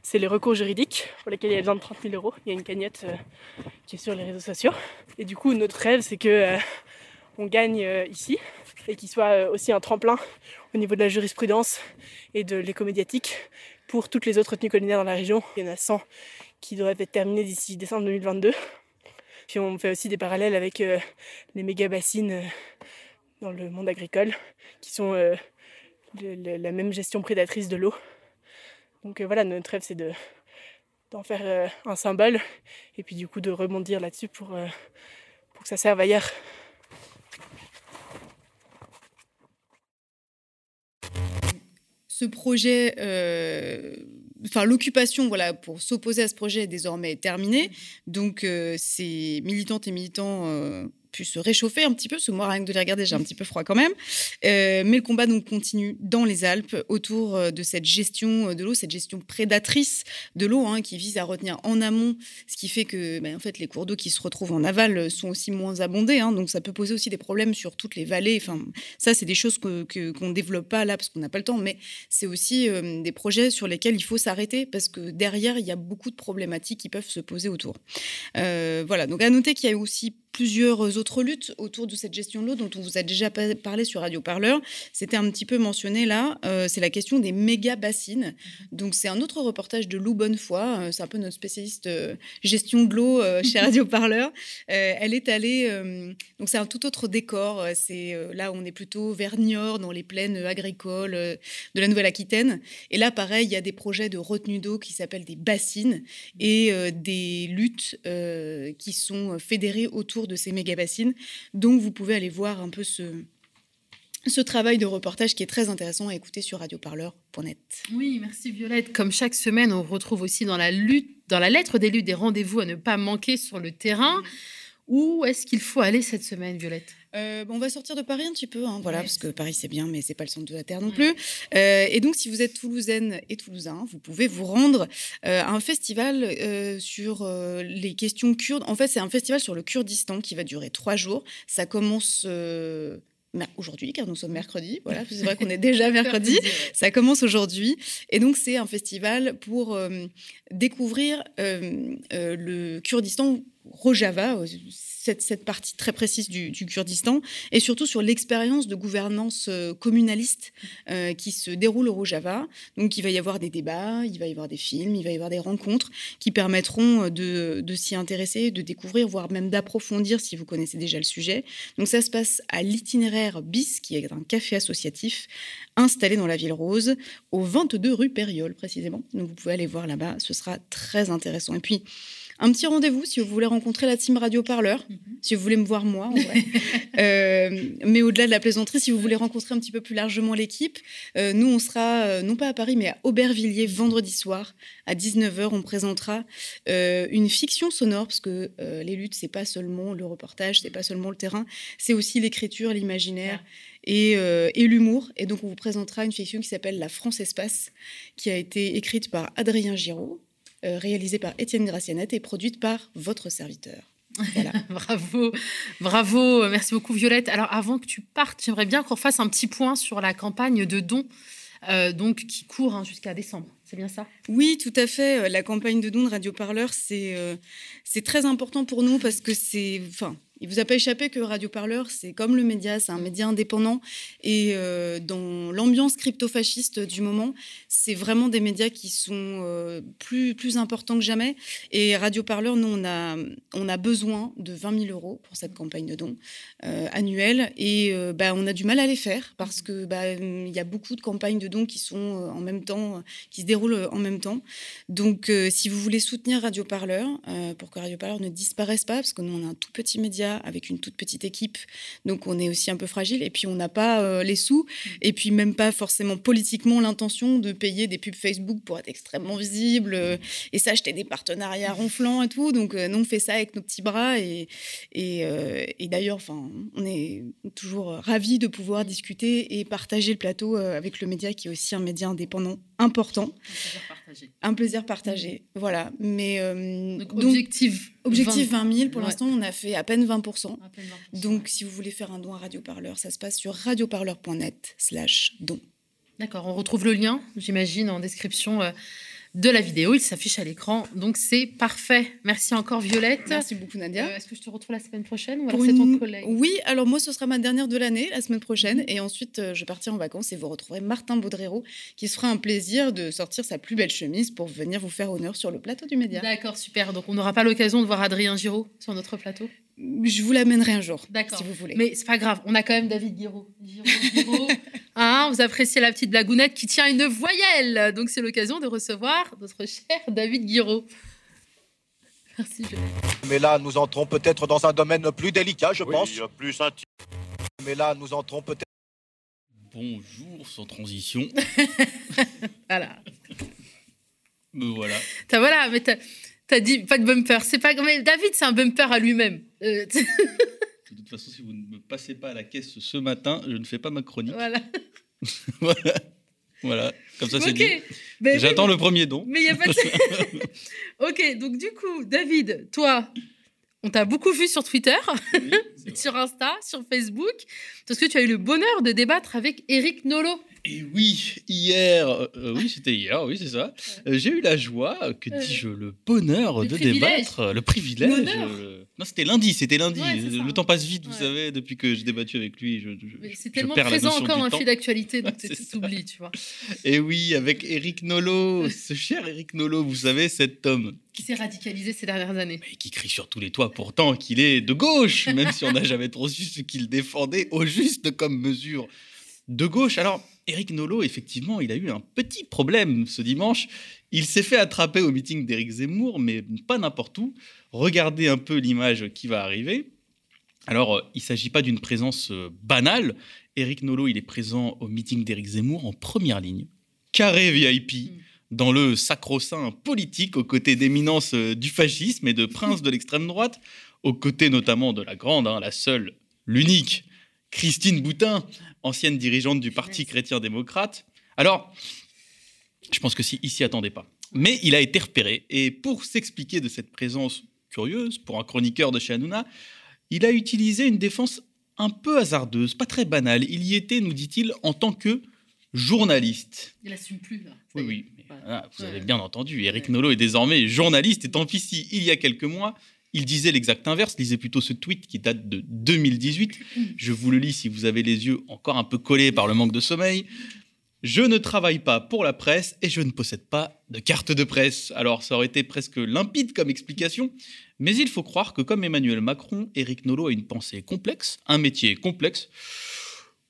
c'est les recours juridiques pour lesquels il y a besoin de 30 000 euros. Il y a une cagnotte euh, qui est sur les réseaux sociaux. Et du coup, notre rêve, c'est que euh, on gagne ici et qu'il soit aussi un tremplin au niveau de la jurisprudence et de l'écomédiatique pour toutes les autres retenues collinaires dans la région. Il y en a 100 qui doivent être terminées d'ici décembre 2022. Puis on fait aussi des parallèles avec les méga bassines dans le monde agricole qui sont la même gestion prédatrice de l'eau. Donc euh, voilà, notre rêve c'est de d'en faire euh, un symbole et puis du coup de rebondir là-dessus pour, euh, pour que ça serve ailleurs. Ce projet, enfin l'occupation, voilà, pour s'opposer à ce projet est désormais terminée. Donc ces militantes et militants pu se réchauffer un petit peu, parce que moi, rien que de les regarder, j'ai un petit peu froid quand même. Euh, mais le combat donc continue dans les Alpes autour euh, de cette gestion euh, de l'eau, cette gestion prédatrice de l'eau, hein, qui vise à retenir en amont, ce qui fait que ben, en fait, les cours d'eau qui se retrouvent en aval sont aussi moins abondés. Hein, donc ça peut poser aussi des problèmes sur toutes les vallées. Enfin, ça, c'est des choses qu'on que, qu'on développe pas là parce qu'on n'a pas le temps, mais c'est aussi des projets sur lesquels il faut s'arrêter parce que derrière, il y a beaucoup de problématiques qui peuvent se poser autour. voilà, donc à noter qu'il y a aussi plusieurs autres luttes autour de cette gestion de l'eau dont on vous a déjà parlé sur Radio Parleur. C'était un petit peu mentionné là. Euh, c'est la question des méga bassines. Mhm. Donc c'est un autre reportage de Lou Bonnefoy. Euh, c'est un peu notre spécialiste euh, gestion de l'eau chez Radio Parleur. elle est allée. donc c'est un tout autre décor. C'est là on est plutôt vers Niort, dans les plaines agricoles de la Nouvelle-Aquitaine. Et là pareil, il y a des projets de retenue d'eau qui s'appellent des bassines et des luttes qui sont fédérées autour de ces méga-bassines. Donc vous pouvez aller voir un peu ce, ce travail de reportage qui est très intéressant à écouter sur radioparleur.net. Oui, merci Violette. Comme chaque semaine, on retrouve aussi dans la, lutte, dans la lettre des luttes des rendez-vous à ne pas manquer sur le terrain. Où est-ce qu'il faut aller cette semaine, Violette? Euh, on va sortir de Paris un petit peu, hein, voilà, parce que Paris c'est bien, mais c'est pas le centre de la terre non plus. Euh, et donc, si vous êtes toulousaine et toulousain, vous pouvez vous rendre euh, à un festival sur les questions kurdes. En fait, c'est un festival sur le Kurdistan qui va durer trois jours. Ça commence aujourd'hui, car nous sommes mercredi. Voilà, c'est vrai qu'on est déjà mercredi. Ça commence aujourd'hui. Et donc, c'est un festival pour découvrir le Kurdistan Rojava, euh, cette, cette, partie très précise du, Kurdistan, et surtout sur l'expérience de gouvernance euh, communaliste euh, qui se déroule au Rojava. Donc il va y avoir des débats, il va y avoir des films, il va y avoir des rencontres qui permettront de, de s'y intéresser, de découvrir, voire même d'approfondir si vous connaissez déjà le sujet. Donc ça se passe à l'itinéraire BIS, qui est un café associatif installé dans la ville rose, au 22 rue Périole précisément. Donc vous pouvez aller voir là-bas, ce sera très intéressant. Et puis, un petit rendez-vous si vous voulez rencontrer la team Radio Parleur, mhm. si vous voulez me voir moi, en vrai. Euh, mais au-delà de la plaisanterie, si vous voulez rencontrer un petit peu plus largement l'équipe, euh, nous, on sera euh, non pas à Paris, mais à Aubervilliers vendredi soir à 19h. On présentera une fiction sonore, parce que les luttes, c'est pas seulement le reportage, c'est pas seulement le terrain, c'est aussi l'écriture, l'imaginaire. Et, et l'humour. Et donc, on vous présentera une fiction qui s'appelle La France Espace, qui a été écrite par Adrien Giraud, réalisée par Étienne Gracianette et produite par votre serviteur. bravo, bravo, merci beaucoup Violette. Alors avant que tu partes, j'aimerais bien qu'on fasse un petit point sur la campagne de dons euh, donc qui court hein, jusqu'à décembre. C'est bien ça? Oui, tout à fait. Euh, la campagne de dons de Radio Parleur, c'est c'est très important pour nous parce que c'est, enfin, il vous a pas échappé que Radio Parleur, c'est comme le média, c'est un média indépendant. Et euh, dans l'ambiance crypto-fasciste du moment, c'est vraiment des médias qui sont euh, plus, plus importants que jamais. Et Radio Parleur, nous, on a, on a besoin de 20 000 euros pour cette campagne de dons euh, annuelle. Et bah, on a du mal à les faire parce que bah, y a beaucoup de campagnes de dons qui sont en même temps, qui se déroulent en même temps. Donc, si vous voulez soutenir Radio Parleur, pour que Radio Parleur ne disparaisse pas, parce que nous, on a un tout petit média avec une toute petite équipe, donc on est aussi un peu fragile. Et puis on n'a pas euh, les sous, et puis même pas forcément politiquement l'intention de payer des pubs Facebook pour être extrêmement visible euh, et s'acheter des partenariats ronflants et tout. Donc euh, nous on fait ça avec nos petits bras et, et, et d'ailleurs, enfin, on est toujours ravis de pouvoir discuter et partager le plateau avec le média qui est aussi un média indépendant important. Un plaisir partagé. Un plaisir partagé, voilà. Mais donc, objectif Objectif 20 000. Pour l'instant, on a fait à peine 20%, Donc, si vous voulez faire un don à Radio Parleur, ça se passe sur radioparleur.net slash don. D'accord. On retrouve le lien, j'imagine, en description. Euh, de la vidéo. Il s'affiche à l'écran, donc c'est parfait. Merci encore Violette. Merci beaucoup Nadia. Euh, est-ce que je te retrouve la semaine prochaine ou alors c'est ton collègue? Oui, alors moi ce sera ma dernière de l'année la semaine prochaine et ensuite euh, je partirai en vacances et vous retrouverez Martin Baudrero qui sera un plaisir de sortir sa plus belle chemise pour venir vous faire honneur sur le plateau du Média. D'accord, super. Donc on n'aura pas l'occasion de voir Adrien Giraud sur notre plateau? Je vous l'amènerai un jour, si vous voulez. Mais c'est pas grave, on a quand même David Guiraud. Guiraud, hein, vous appréciez la petite blagounette qui tient une voyelle. Donc c'est l'occasion de recevoir notre cher David Guiraud. Merci, Mais là, nous entrons peut-être dans un domaine plus délicat, je pense. plus intime. Mais là, nous entrons peut-être. Bonjour, sans transition. voilà. Me voilà. T'as voilà, mais t'as T'as dit pas de bumper. C'est pas mais David, c'est un bumper à lui-même. Euh, de toute façon, si vous ne me passez pas à la caisse ce matin, je ne fais pas ma chronique. Voilà. voilà. Voilà. Comme ça, c'est dit. J'attends le premier don. Mais il y a pas de... ok, donc du coup, David, toi, on t'a beaucoup vu sur Twitter, sur Insta, sur Facebook, parce que tu as eu le bonheur de débattre avec Eric Nolo. Et oui, hier, euh, euh, oui, c'était hier, oui, c'est ça. Euh, j'ai eu la joie, que dis-je, le bonheur de débattre, le privilège. Non, c'était lundi, c'était lundi. le temps passe vite, vous savez, depuis que j'ai débattu avec lui. Je, c'est tellement présent encore un fil d'actualité, donc tu t'oublies, tu vois. Et oui, avec Eric Nolo, ce cher Eric Nolo, vous savez, cet homme. Qui s'est radicalisé ces dernières années. Et qui crie sur tous les toits pourtant qu'il est de gauche, même si on n'a jamais trop su ce qu'il défendait au juste comme mesure de gauche. Alors, Eric Nolot, effectivement, il a eu un petit problème ce dimanche. Il s'est fait attraper au meeting d'Éric Zemmour, mais pas n'importe où. Regardez un peu l'image qui va arriver. Alors, il ne s'agit pas d'une présence euh, banale. Éric Nolot, il est présent au meeting d'Éric Zemmour en première ligne, carré VIP, dans le sacro-saint politique, aux côtés d'éminences euh, du fascisme et de princes de l'extrême droite, aux côtés notamment de la grande, hein, la seule, l'unique, Christine Boutin, ancienne dirigeante du Parti chrétien-démocrate. Alors, je pense que si, il s'y attendait pas. Mais il a été repéré. Et pour s'expliquer de cette présence curieuse, pour un chroniqueur de chez Hanouna, il a utilisé une défense un peu hasardeuse, pas très banale. Il y était, nous dit-il, en tant que journaliste. Il assume plus, là. Oui, oui. mais, vous avez bien entendu. Éric Nolot est désormais journaliste. Et tant pis si, il y a quelques mois, il disait l'exact inverse. Lisez plutôt ce tweet qui date de 2018. Je vous le lis si vous avez les yeux encore un peu collés par le manque de sommeil. Je ne travaille pas pour la presse et je ne possède pas de carte de presse. Alors ça aurait été presque limpide comme explication, mais il faut croire que comme Emmanuel Macron, Éric Nolot a une pensée complexe, un métier complexe,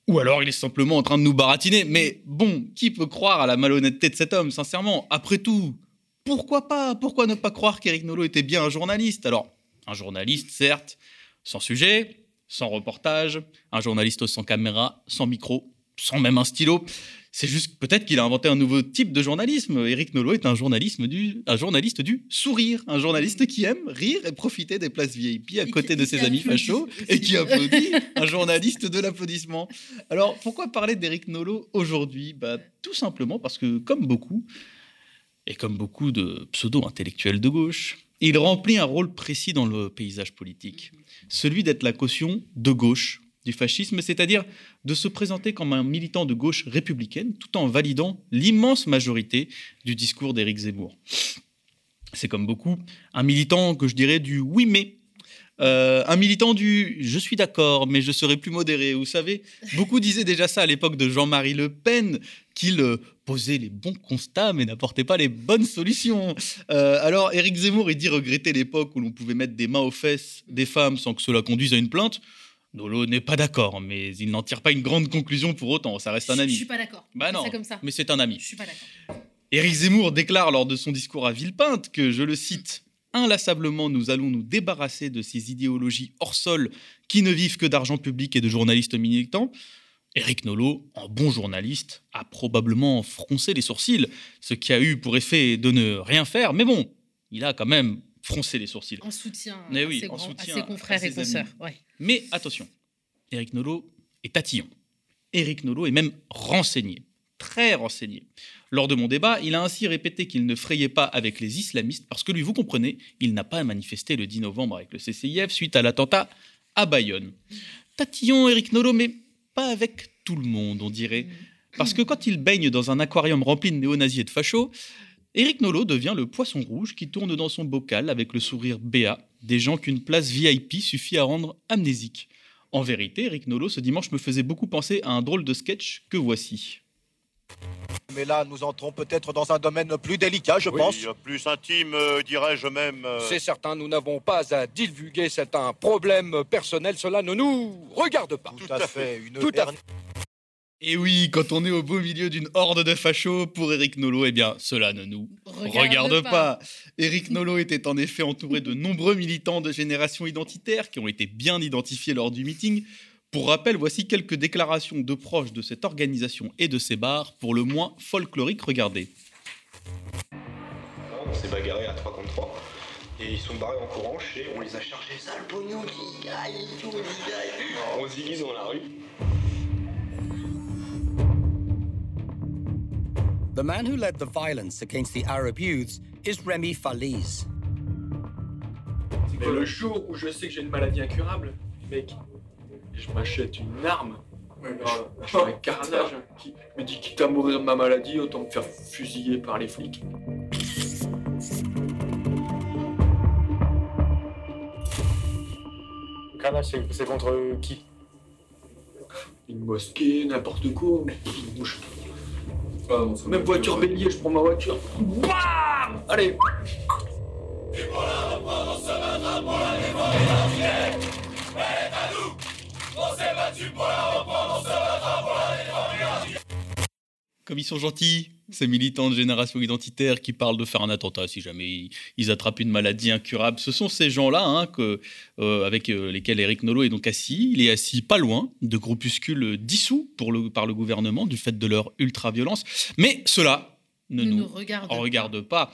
ou alors il est simplement en train de nous baratiner. Mais bon, qui peut croire à la malhonnêteté de cet homme, sincèrement? Après tout, pourquoi pas? Pourquoi ne pas croire qu'Éric Nolot était bien un journaliste? Alors, un journaliste, certes, sans sujet, sans reportage, un journaliste sans caméra, sans micro, sans même un stylo. C'est juste peut-être qu'il a inventé un nouveau type de journalisme. Éric Nolot est un, journalisme du, un journaliste du sourire, un journaliste qui aime rire et profiter des places VIP à côté de ses amis fachos et qui applaudit, un journaliste de l'applaudissement. Alors pourquoi parler d'Éric Nolot aujourd'hui? Bah, Tout simplement parce que, comme beaucoup, et comme beaucoup de pseudo-intellectuels de gauche, il remplit un rôle précis dans le paysage politique, celui d'être la caution de gauche du fascisme, c'est-à-dire de se présenter comme un militant de gauche républicaine tout en validant l'immense majorité du discours d'Éric Zemmour. C'est comme beaucoup un militant que je dirais du oui mais. Euh, un militant du je suis d'accord, mais je serai plus modéré. Vous savez, beaucoup disaient déjà ça à l'époque de Jean-Marie Le Pen, qu'il euh, posait les bons constats, mais n'apportait pas les bonnes solutions. Euh, alors, Éric Zemmour, il dit regretter l'époque où l'on pouvait mettre des mains aux fesses des femmes sans que cela conduise à une plainte. Nolo n'est pas d'accord, mais il n'en tire pas une grande conclusion pour autant. Ça reste un ami. Je suis pas d'accord. Bah non, C'est comme ça. mais c'est un ami. Je suis pas d'accord. Éric Zemmour déclare lors de son discours à Villepinte que, je le cite, Inlassablement, nous allons nous débarrasser de ces idéologies hors sol qui ne vivent que d'argent public et de journalistes militants. Éric Nolot, en bon journaliste, a probablement froncé les sourcils, ce qui a eu pour effet de ne rien faire. Mais bon, il a quand même froncé les sourcils. En soutien Mais à, oui, ses, en grands- à soutien ses confrères à et ses consoeurs. Ouais. Mais attention, Éric Nolot est tatillon. Éric Nolot est même renseigné, très renseigné. Lors de mon débat, il a ainsi répété qu'il ne frayait pas avec les islamistes parce que lui, vous comprenez, il n'a pas manifesté le 10 novembre avec le CCIF suite à l'attentat à Bayonne. Tatillon, Éric Nolot, mais pas avec tout le monde, on dirait. Parce que quand il baigne dans un aquarium rempli de néo-nazis et de fachos, Éric Nolot devient le poisson rouge qui tourne dans son bocal avec le sourire béat des gens qu'une place VIP suffit à rendre amnésiques. En vérité, Éric Nolot, ce dimanche, me faisait beaucoup penser à un drôle de sketch que voici. Mais là, nous entrons peut-être dans un domaine plus délicat, je Oui, pense. plus intime, euh, dirais-je même. euh, C'est certain, nous n'avons pas à divulguer, c'est un problème personnel, cela ne nous regarde pas. Tout à fait, une Tout à dernière- Et oui, quand on est au beau milieu d'une horde de fachos, pour Éric Nolot, eh bien, cela ne nous Regarde regarde, pas. pas. Éric Nolot était en effet entouré de nombreux militants de génération identitaire qui ont été bien identifiés lors du meeting. Pour rappel, voici quelques déclarations de proches de cette organisation et de ses bars, pour le moins folkloriques. Regardez. On s'est bagarré à 3 contre 3. Et ils sont barrés en courant chez. On les a chargés sale pognon qui aïe, tout. On dans la rue. The man who led the violence against the Arab youths is Remy Faliz. Mais le jour où je sais que j'ai une maladie incurable, mec, je m'achète une arme. Voilà, je fais un carnage. Qui me dit quitte à mourir de ma maladie, autant me faire fusiller par les flics. Carnage, c'est contre qui? Une mosquée, n'importe quoi. Une bouche. Même voiture bélier, je prends ma voiture. Bam Allez comme ils sont gentils, ces militants de génération identitaire qui parlent de faire un attentat si jamais ils, attrapent une maladie incurable. Ce sont ces gens-là hein, que, euh, avec euh, lesquels Eric Nolot est donc assis. Il est assis pas loin de groupuscules dissous pour le, par le gouvernement du fait de leur ultra-violence. Mais cela ne, Ne nous, nous regarde en regarde pas.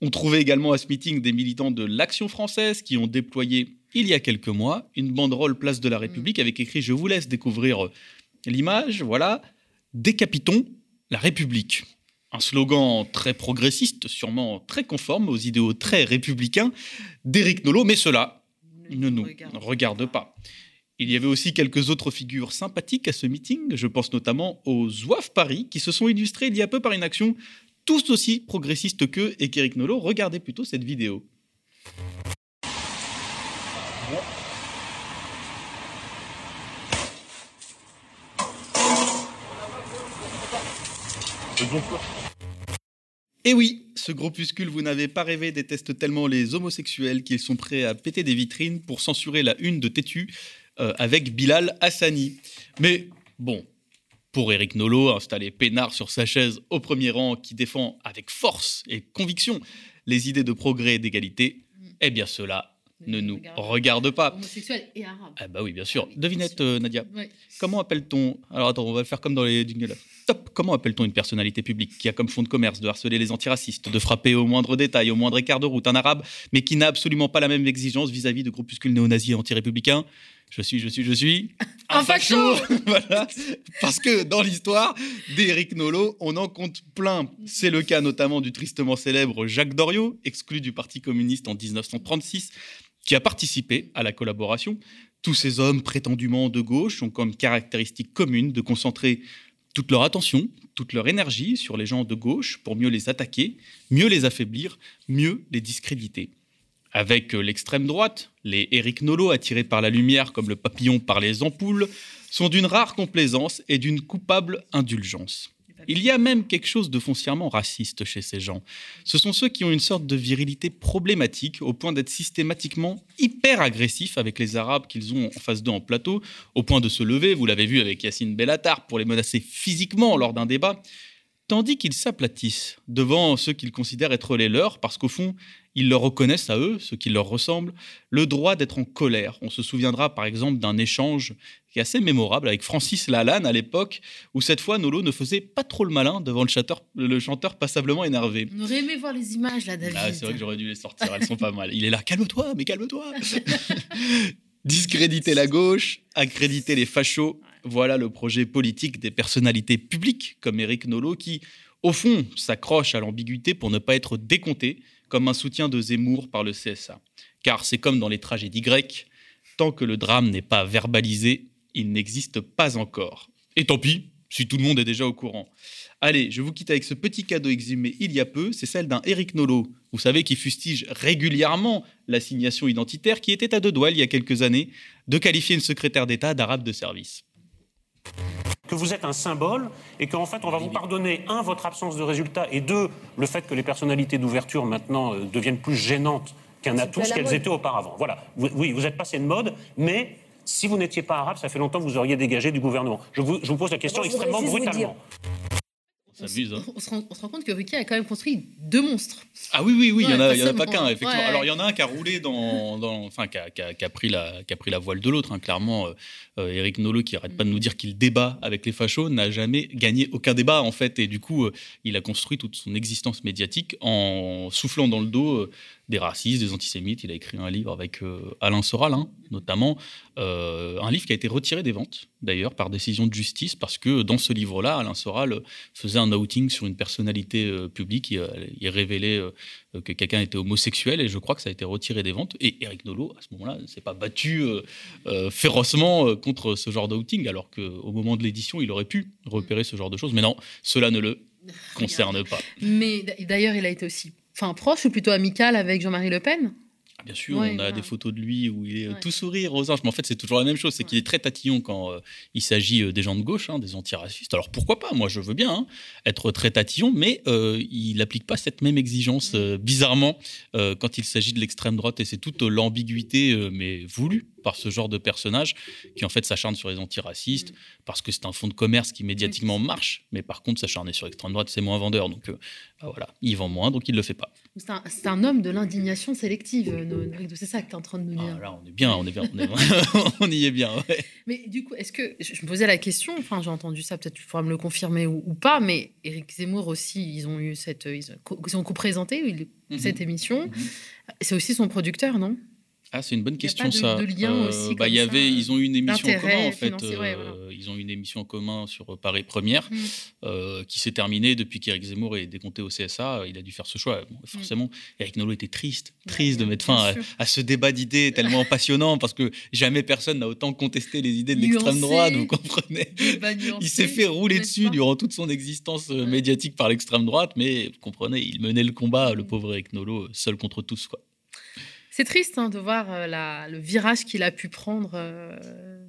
On trouvait également à ce meeting des militants de l'Action française qui ont déployé il y a quelques mois une banderole Place de la République avec écrit Je vous laisse découvrir l'image. Voilà, décapitons la République. Un slogan très progressiste, sûrement très conforme aux idéaux très républicains d'Éric Nolot, mais cela ne nous regarde pas. Il y avait aussi quelques autres figures sympathiques à ce meeting. Je pense notamment aux Zouaves Paris, qui se sont illustrés il y a peu par une action tous aussi progressiste qu'eux et qu'Éric Nolot. Regardez plutôt cette vidéo. Et oui, ce groupuscule, vous n'avez pas rêvé, déteste tellement les homosexuels qu'ils sont prêts à péter des vitrines pour censurer la une de Tétu euh, avec Bilal Hassani. Mais bon, pour Éric Nolot, installé peinard sur sa chaise au premier rang, qui défend avec force et conviction les idées de progrès et d'égalité, eh bien cela ne nous regarde pas. Homosexuel et arabe. Ah bah oui, bien sûr. Devinette, euh, Nadia. Ouais. Comment appelle-t-on Alors attends, on va le faire comme dans les jingles. Top. Comment appelle-t-on une personnalité publique qui a comme fond de commerce de harceler les antiracistes, de frapper au moindre détail, au moindre écart de route un arabe, mais qui n'a absolument pas la même exigence vis-à-vis de groupuscules néo-nazis et anti-républicains? Je suis, je suis, je suis. Un facho Voilà. Parce que dans l'histoire d'Éric Nolot, on en compte plein. C'est le cas notamment du tristement célèbre Jacques Doriot, exclu du Parti communiste en 1936, qui a participé à la collaboration. Tous ces hommes prétendument de gauche ont comme caractéristique commune de concentrer toute leur attention, toute leur énergie sur les gens de gauche pour mieux les attaquer, mieux les affaiblir, mieux les discréditer. Avec l'extrême droite, les Éric Nolot attirés par la lumière comme le papillon par les ampoules sont d'une rare complaisance et d'une coupable indulgence. Il y a même quelque chose de foncièrement raciste chez ces gens. Ce sont ceux qui ont une sorte de virilité problématique au point d'être systématiquement hyper agressifs avec les Arabes qu'ils ont en face d'eux en plateau, au point de se lever, vous l'avez vu avec Yacine Bellatar, pour les menacer physiquement lors d'un débat, tandis qu'ils s'aplatissent devant ceux qu'ils considèrent être les leurs, parce qu'au fond, ils leur reconnaissent à eux, ceux qui leur ressemblent, le droit d'être en colère. On se souviendra par exemple d'un échange qui est assez mémorable avec Francis Lalanne à l'époque, où cette fois Nolo ne faisait pas trop le malin devant le chanteur, le chanteur passablement énervé. On aurait aimé voir les images là, David. Ah, c'est vrai que j'aurais dû les sortir, elles sont pas mal. Il est là, calme-toi, mais calme-toi. Discréditer la gauche, accréditer les fachos, voilà le projet politique des personnalités publiques comme Éric Nolot qui, au fond, s'accroche à l'ambiguïté pour ne pas être décompté comme un soutien de Zemmour par le CSA. Car c'est comme dans les tragédies grecques, tant que le drame n'est pas verbalisé, il n'existe pas encore. Et tant pis, si tout le monde est déjà au courant. Allez, je vous quitte avec ce petit cadeau exhumé il y a peu, c'est celle d'un Éric Nolot, vous savez, qui fustige régulièrement l'assignation identitaire, qui était à deux doigts il y a quelques années de qualifier une secrétaire d'État d'arabe de service. Que vous êtes un symbole et qu'en fait on va vous pardonner, un, votre absence de résultat et deux, le fait que les personnalités d'ouverture maintenant euh, deviennent plus gênantes qu'un atout, ce qu'elles étaient auparavant. Voilà. Vous- oui, vous êtes passé de mode, mais si vous n'étiez pas arabe, ça fait longtemps que vous auriez dégagé du gouvernement. Je vous, je vous pose la question extrêmement brutalement. On hein. On se, rend, on se rend compte que Ruquier a quand même construit deux monstres. Ah oui, oui, oui, il n'y en, a- y en a pas qu'un, effectivement. Ouais. Alors, il y en a un qui a roulé dans. dans- enfin, qui a, qui a- qui a pris la, qui a pris la voile de l'autre. hein. Clairement, euh, Éric Nolot, qui arrête pas de nous dire qu'il débat avec les fachos, n'a jamais gagné aucun débat, en fait. Et du coup, euh, il a construit toute son existence médiatique en soufflant dans le dos euh, des racistes, des antisémites. Il a écrit un livre avec euh, Alain Soral, hein, notamment. Euh, un livre qui a été retiré des ventes, d'ailleurs, par décision de justice, parce que dans ce livre-là, Alain Soral faisait un outing sur une personnalité euh, publique. Il, euh, il révélait euh, que quelqu'un était homosexuel, et je crois que ça a été retiré des ventes. Et Eric Nolot, à ce moment-là, ne s'est pas battu euh, euh, férocement euh, contre ce genre d'outing, alors qu'au moment de l'édition, il aurait pu repérer ce genre de choses. Mais non, cela ne le concerne pas. Mais d'ailleurs, il a été aussi enfin, proche ou plutôt amical avec Jean-Marie Le Pen? Bien sûr, Ouais, on a des photos de lui où il est euh, Ouais. tout sourire aux anges. Mais en fait, c'est toujours la même chose. C'est qu'il est très tatillon quand euh, il s'agit euh, des gens de gauche, hein, des antiracistes. Alors pourquoi pas? Moi, je veux bien hein, être très tatillon, mais euh, il n'applique pas cette même exigence, bizarrement, quand il s'agit de l'extrême droite. Et c'est toute l'ambiguïté, mais voulue par ce genre de personnage qui en fait s'acharne sur les antiracistes parce que c'est un fonds de commerce qui médiatiquement marche, mais par contre s'acharner sur l'extrême droite c'est moins vendeur donc bah voilà il vend moins donc il le fait pas. C'est un, homme de l'indignation sélective, euh, No- Norido. C'est ça que tu es en train de nous dire. Ah, là on est bien, on est bien, on, est- on y est bien. ouais. Mais du coup, est-ce que je me posais la question, enfin j'ai entendu ça, peut-être tu pourras me le confirmer ou, ou pas, mais Éric Zemmour aussi, ils ont eu cette, ils ont, co- ils ont co-présenté Mhm. cette émission. C'est aussi son producteur, non? Ah, c'est une bonne Il y a question pas de- ça. de lien aussi bah, y avait, ils ont eu une émission en commun en fait. ouais, euh, voilà. Ils ont eu une émission en commun sur euh, Paris Première Mm. euh, qui s'est terminée depuis qu'Éric Zemmour est décompté au CSA. euh, Il a dû faire ce choix. Bon, forcément, Eric Nolot était triste, triste de mettre fin à, ce débat d'idées tellement passionnant parce que jamais personne n'a autant contesté les idées de l'extrême droite. Vous comprenez Il s'est fait rouler dessus durant toute son existence euh, médiatique par l'extrême droite, mais vous comprenez, il menait le combat, le pauvre Eric Nolot, seul contre tous. Quoi. C'est triste hein, de voir euh, la- le virage qu'il a pu prendre euh,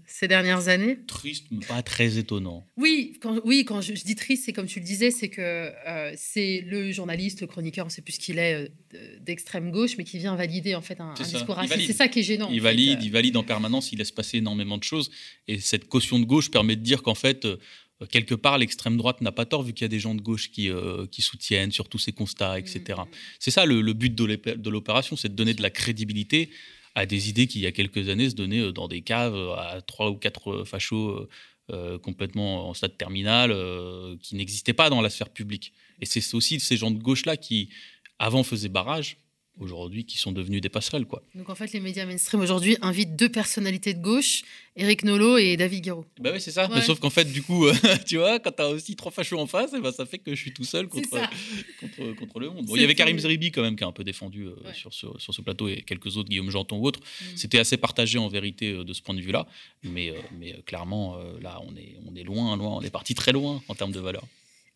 ces dernières années. Triste, mais pas très étonnant. Oui, quand, oui, quand je, je dis triste, c'est comme tu le disais, c'est que euh, c'est le journaliste, le chroniqueur, on ne sait plus ce qu'il est, de- d'extrême gauche, mais qui vient valider en fait un, discours raciste. C'est ça qui est gênant. Il valide, il valide en permanence, il laisse passer énormément de choses. Et cette caution de gauche permet de dire qu'en fait, quelque part, l'extrême droite n'a pas tort vu qu'il y a des gens de gauche qui, euh, qui soutiennent sur tous ces constats, etc. Mm. C'est ça le, le but de l'opération, c'est de donner de la crédibilité à des idées qui, il y a quelques années, se donnaient euh, dans des caves euh, à trois ou quatre euh, fachos euh, euh, complètement en stade terminal, euh, qui n'existaient pas dans la sphère publique. Et c'est aussi ces gens de gauche-là qui, avant, faisaient barrage, aujourd'hui, qui sont devenus des passerelles, quoi. Donc en fait, les médias mainstream aujourd'hui invitent deux personnalités de gauche, Éric Nolot et David Guiraud. Bah oui, c'est ça. Ouais. Mais sauf qu'en fait, du coup, tu vois, quand t'as aussi trois fachos en face, eh ben, ça fait que je suis tout seul contre, contre, contre le monde. Bon, il y avait. Karim Zeribi quand même qui a un peu défendu euh, sur, ce, sur ce plateau et quelques autres, Guillaume Janton ou autres. C'était assez partagé en vérité euh, de ce point de vue-là. Mais, euh, mais euh, clairement, euh, là, on est, on est loin, loin. On est parti très loin en termes de valeur.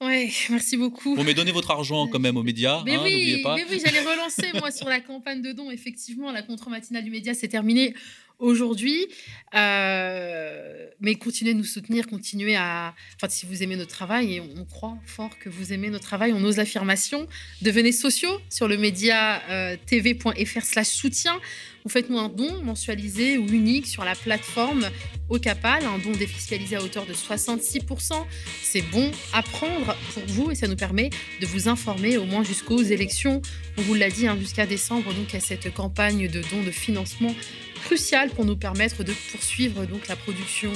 Ouais, merci beaucoup. Bon, mais donnez votre argent quand même aux médias, Mais hein, oui, n'oubliez pas. mais oui, j'allais relancer moi sur la campagne de dons. Effectivement, la contre-matinale du média s'est terminée aujourd'hui. Euh, mais continuez de nous soutenir, continuez à. Enfin, si vous aimez notre travail, et on croit fort que vous aimez notre travail, on ose l'affirmation. Devenez sociaux sur le média euh, tv.fr/slash soutien. Vous faites-nous un don mensualisé ou unique sur la plateforme Ocapal, un don défiscalisé à hauteur de 66%. C'est bon à prendre pour vous et ça nous permet de vous informer au moins jusqu'aux élections. On vous l'a dit, hein, jusqu'à décembre, donc à cette campagne de dons de financement cruciale pour nous permettre de poursuivre donc la production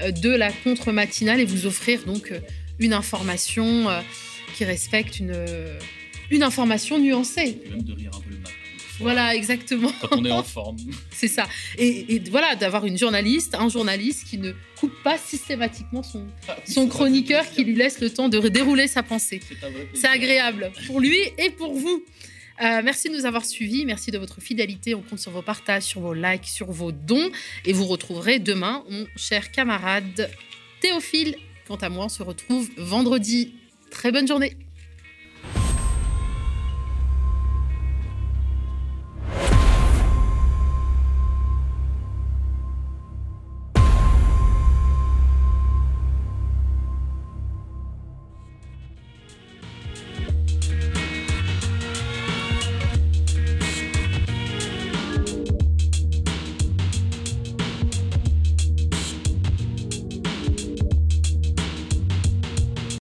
euh, de la contre-matinale et vous offrir donc euh, une information euh, qui respecte une, une information nuancée. Et même de rire un peu le matin. Voilà, exactement. Quand on est en forme. C'est ça. Et, et voilà, d'avoir une journaliste, un journaliste qui ne coupe pas systématiquement son, son chroniqueur, qui lui laisse le temps de dérouler sa pensée. C'est agréable pour lui et pour vous. Euh, merci de nous avoir suivis, merci de votre fidélité. On compte sur vos partages, sur vos likes, sur vos dons. Et vous retrouverez demain mon cher camarade Théophile. Quant à moi, on se retrouve vendredi. Très bonne journée.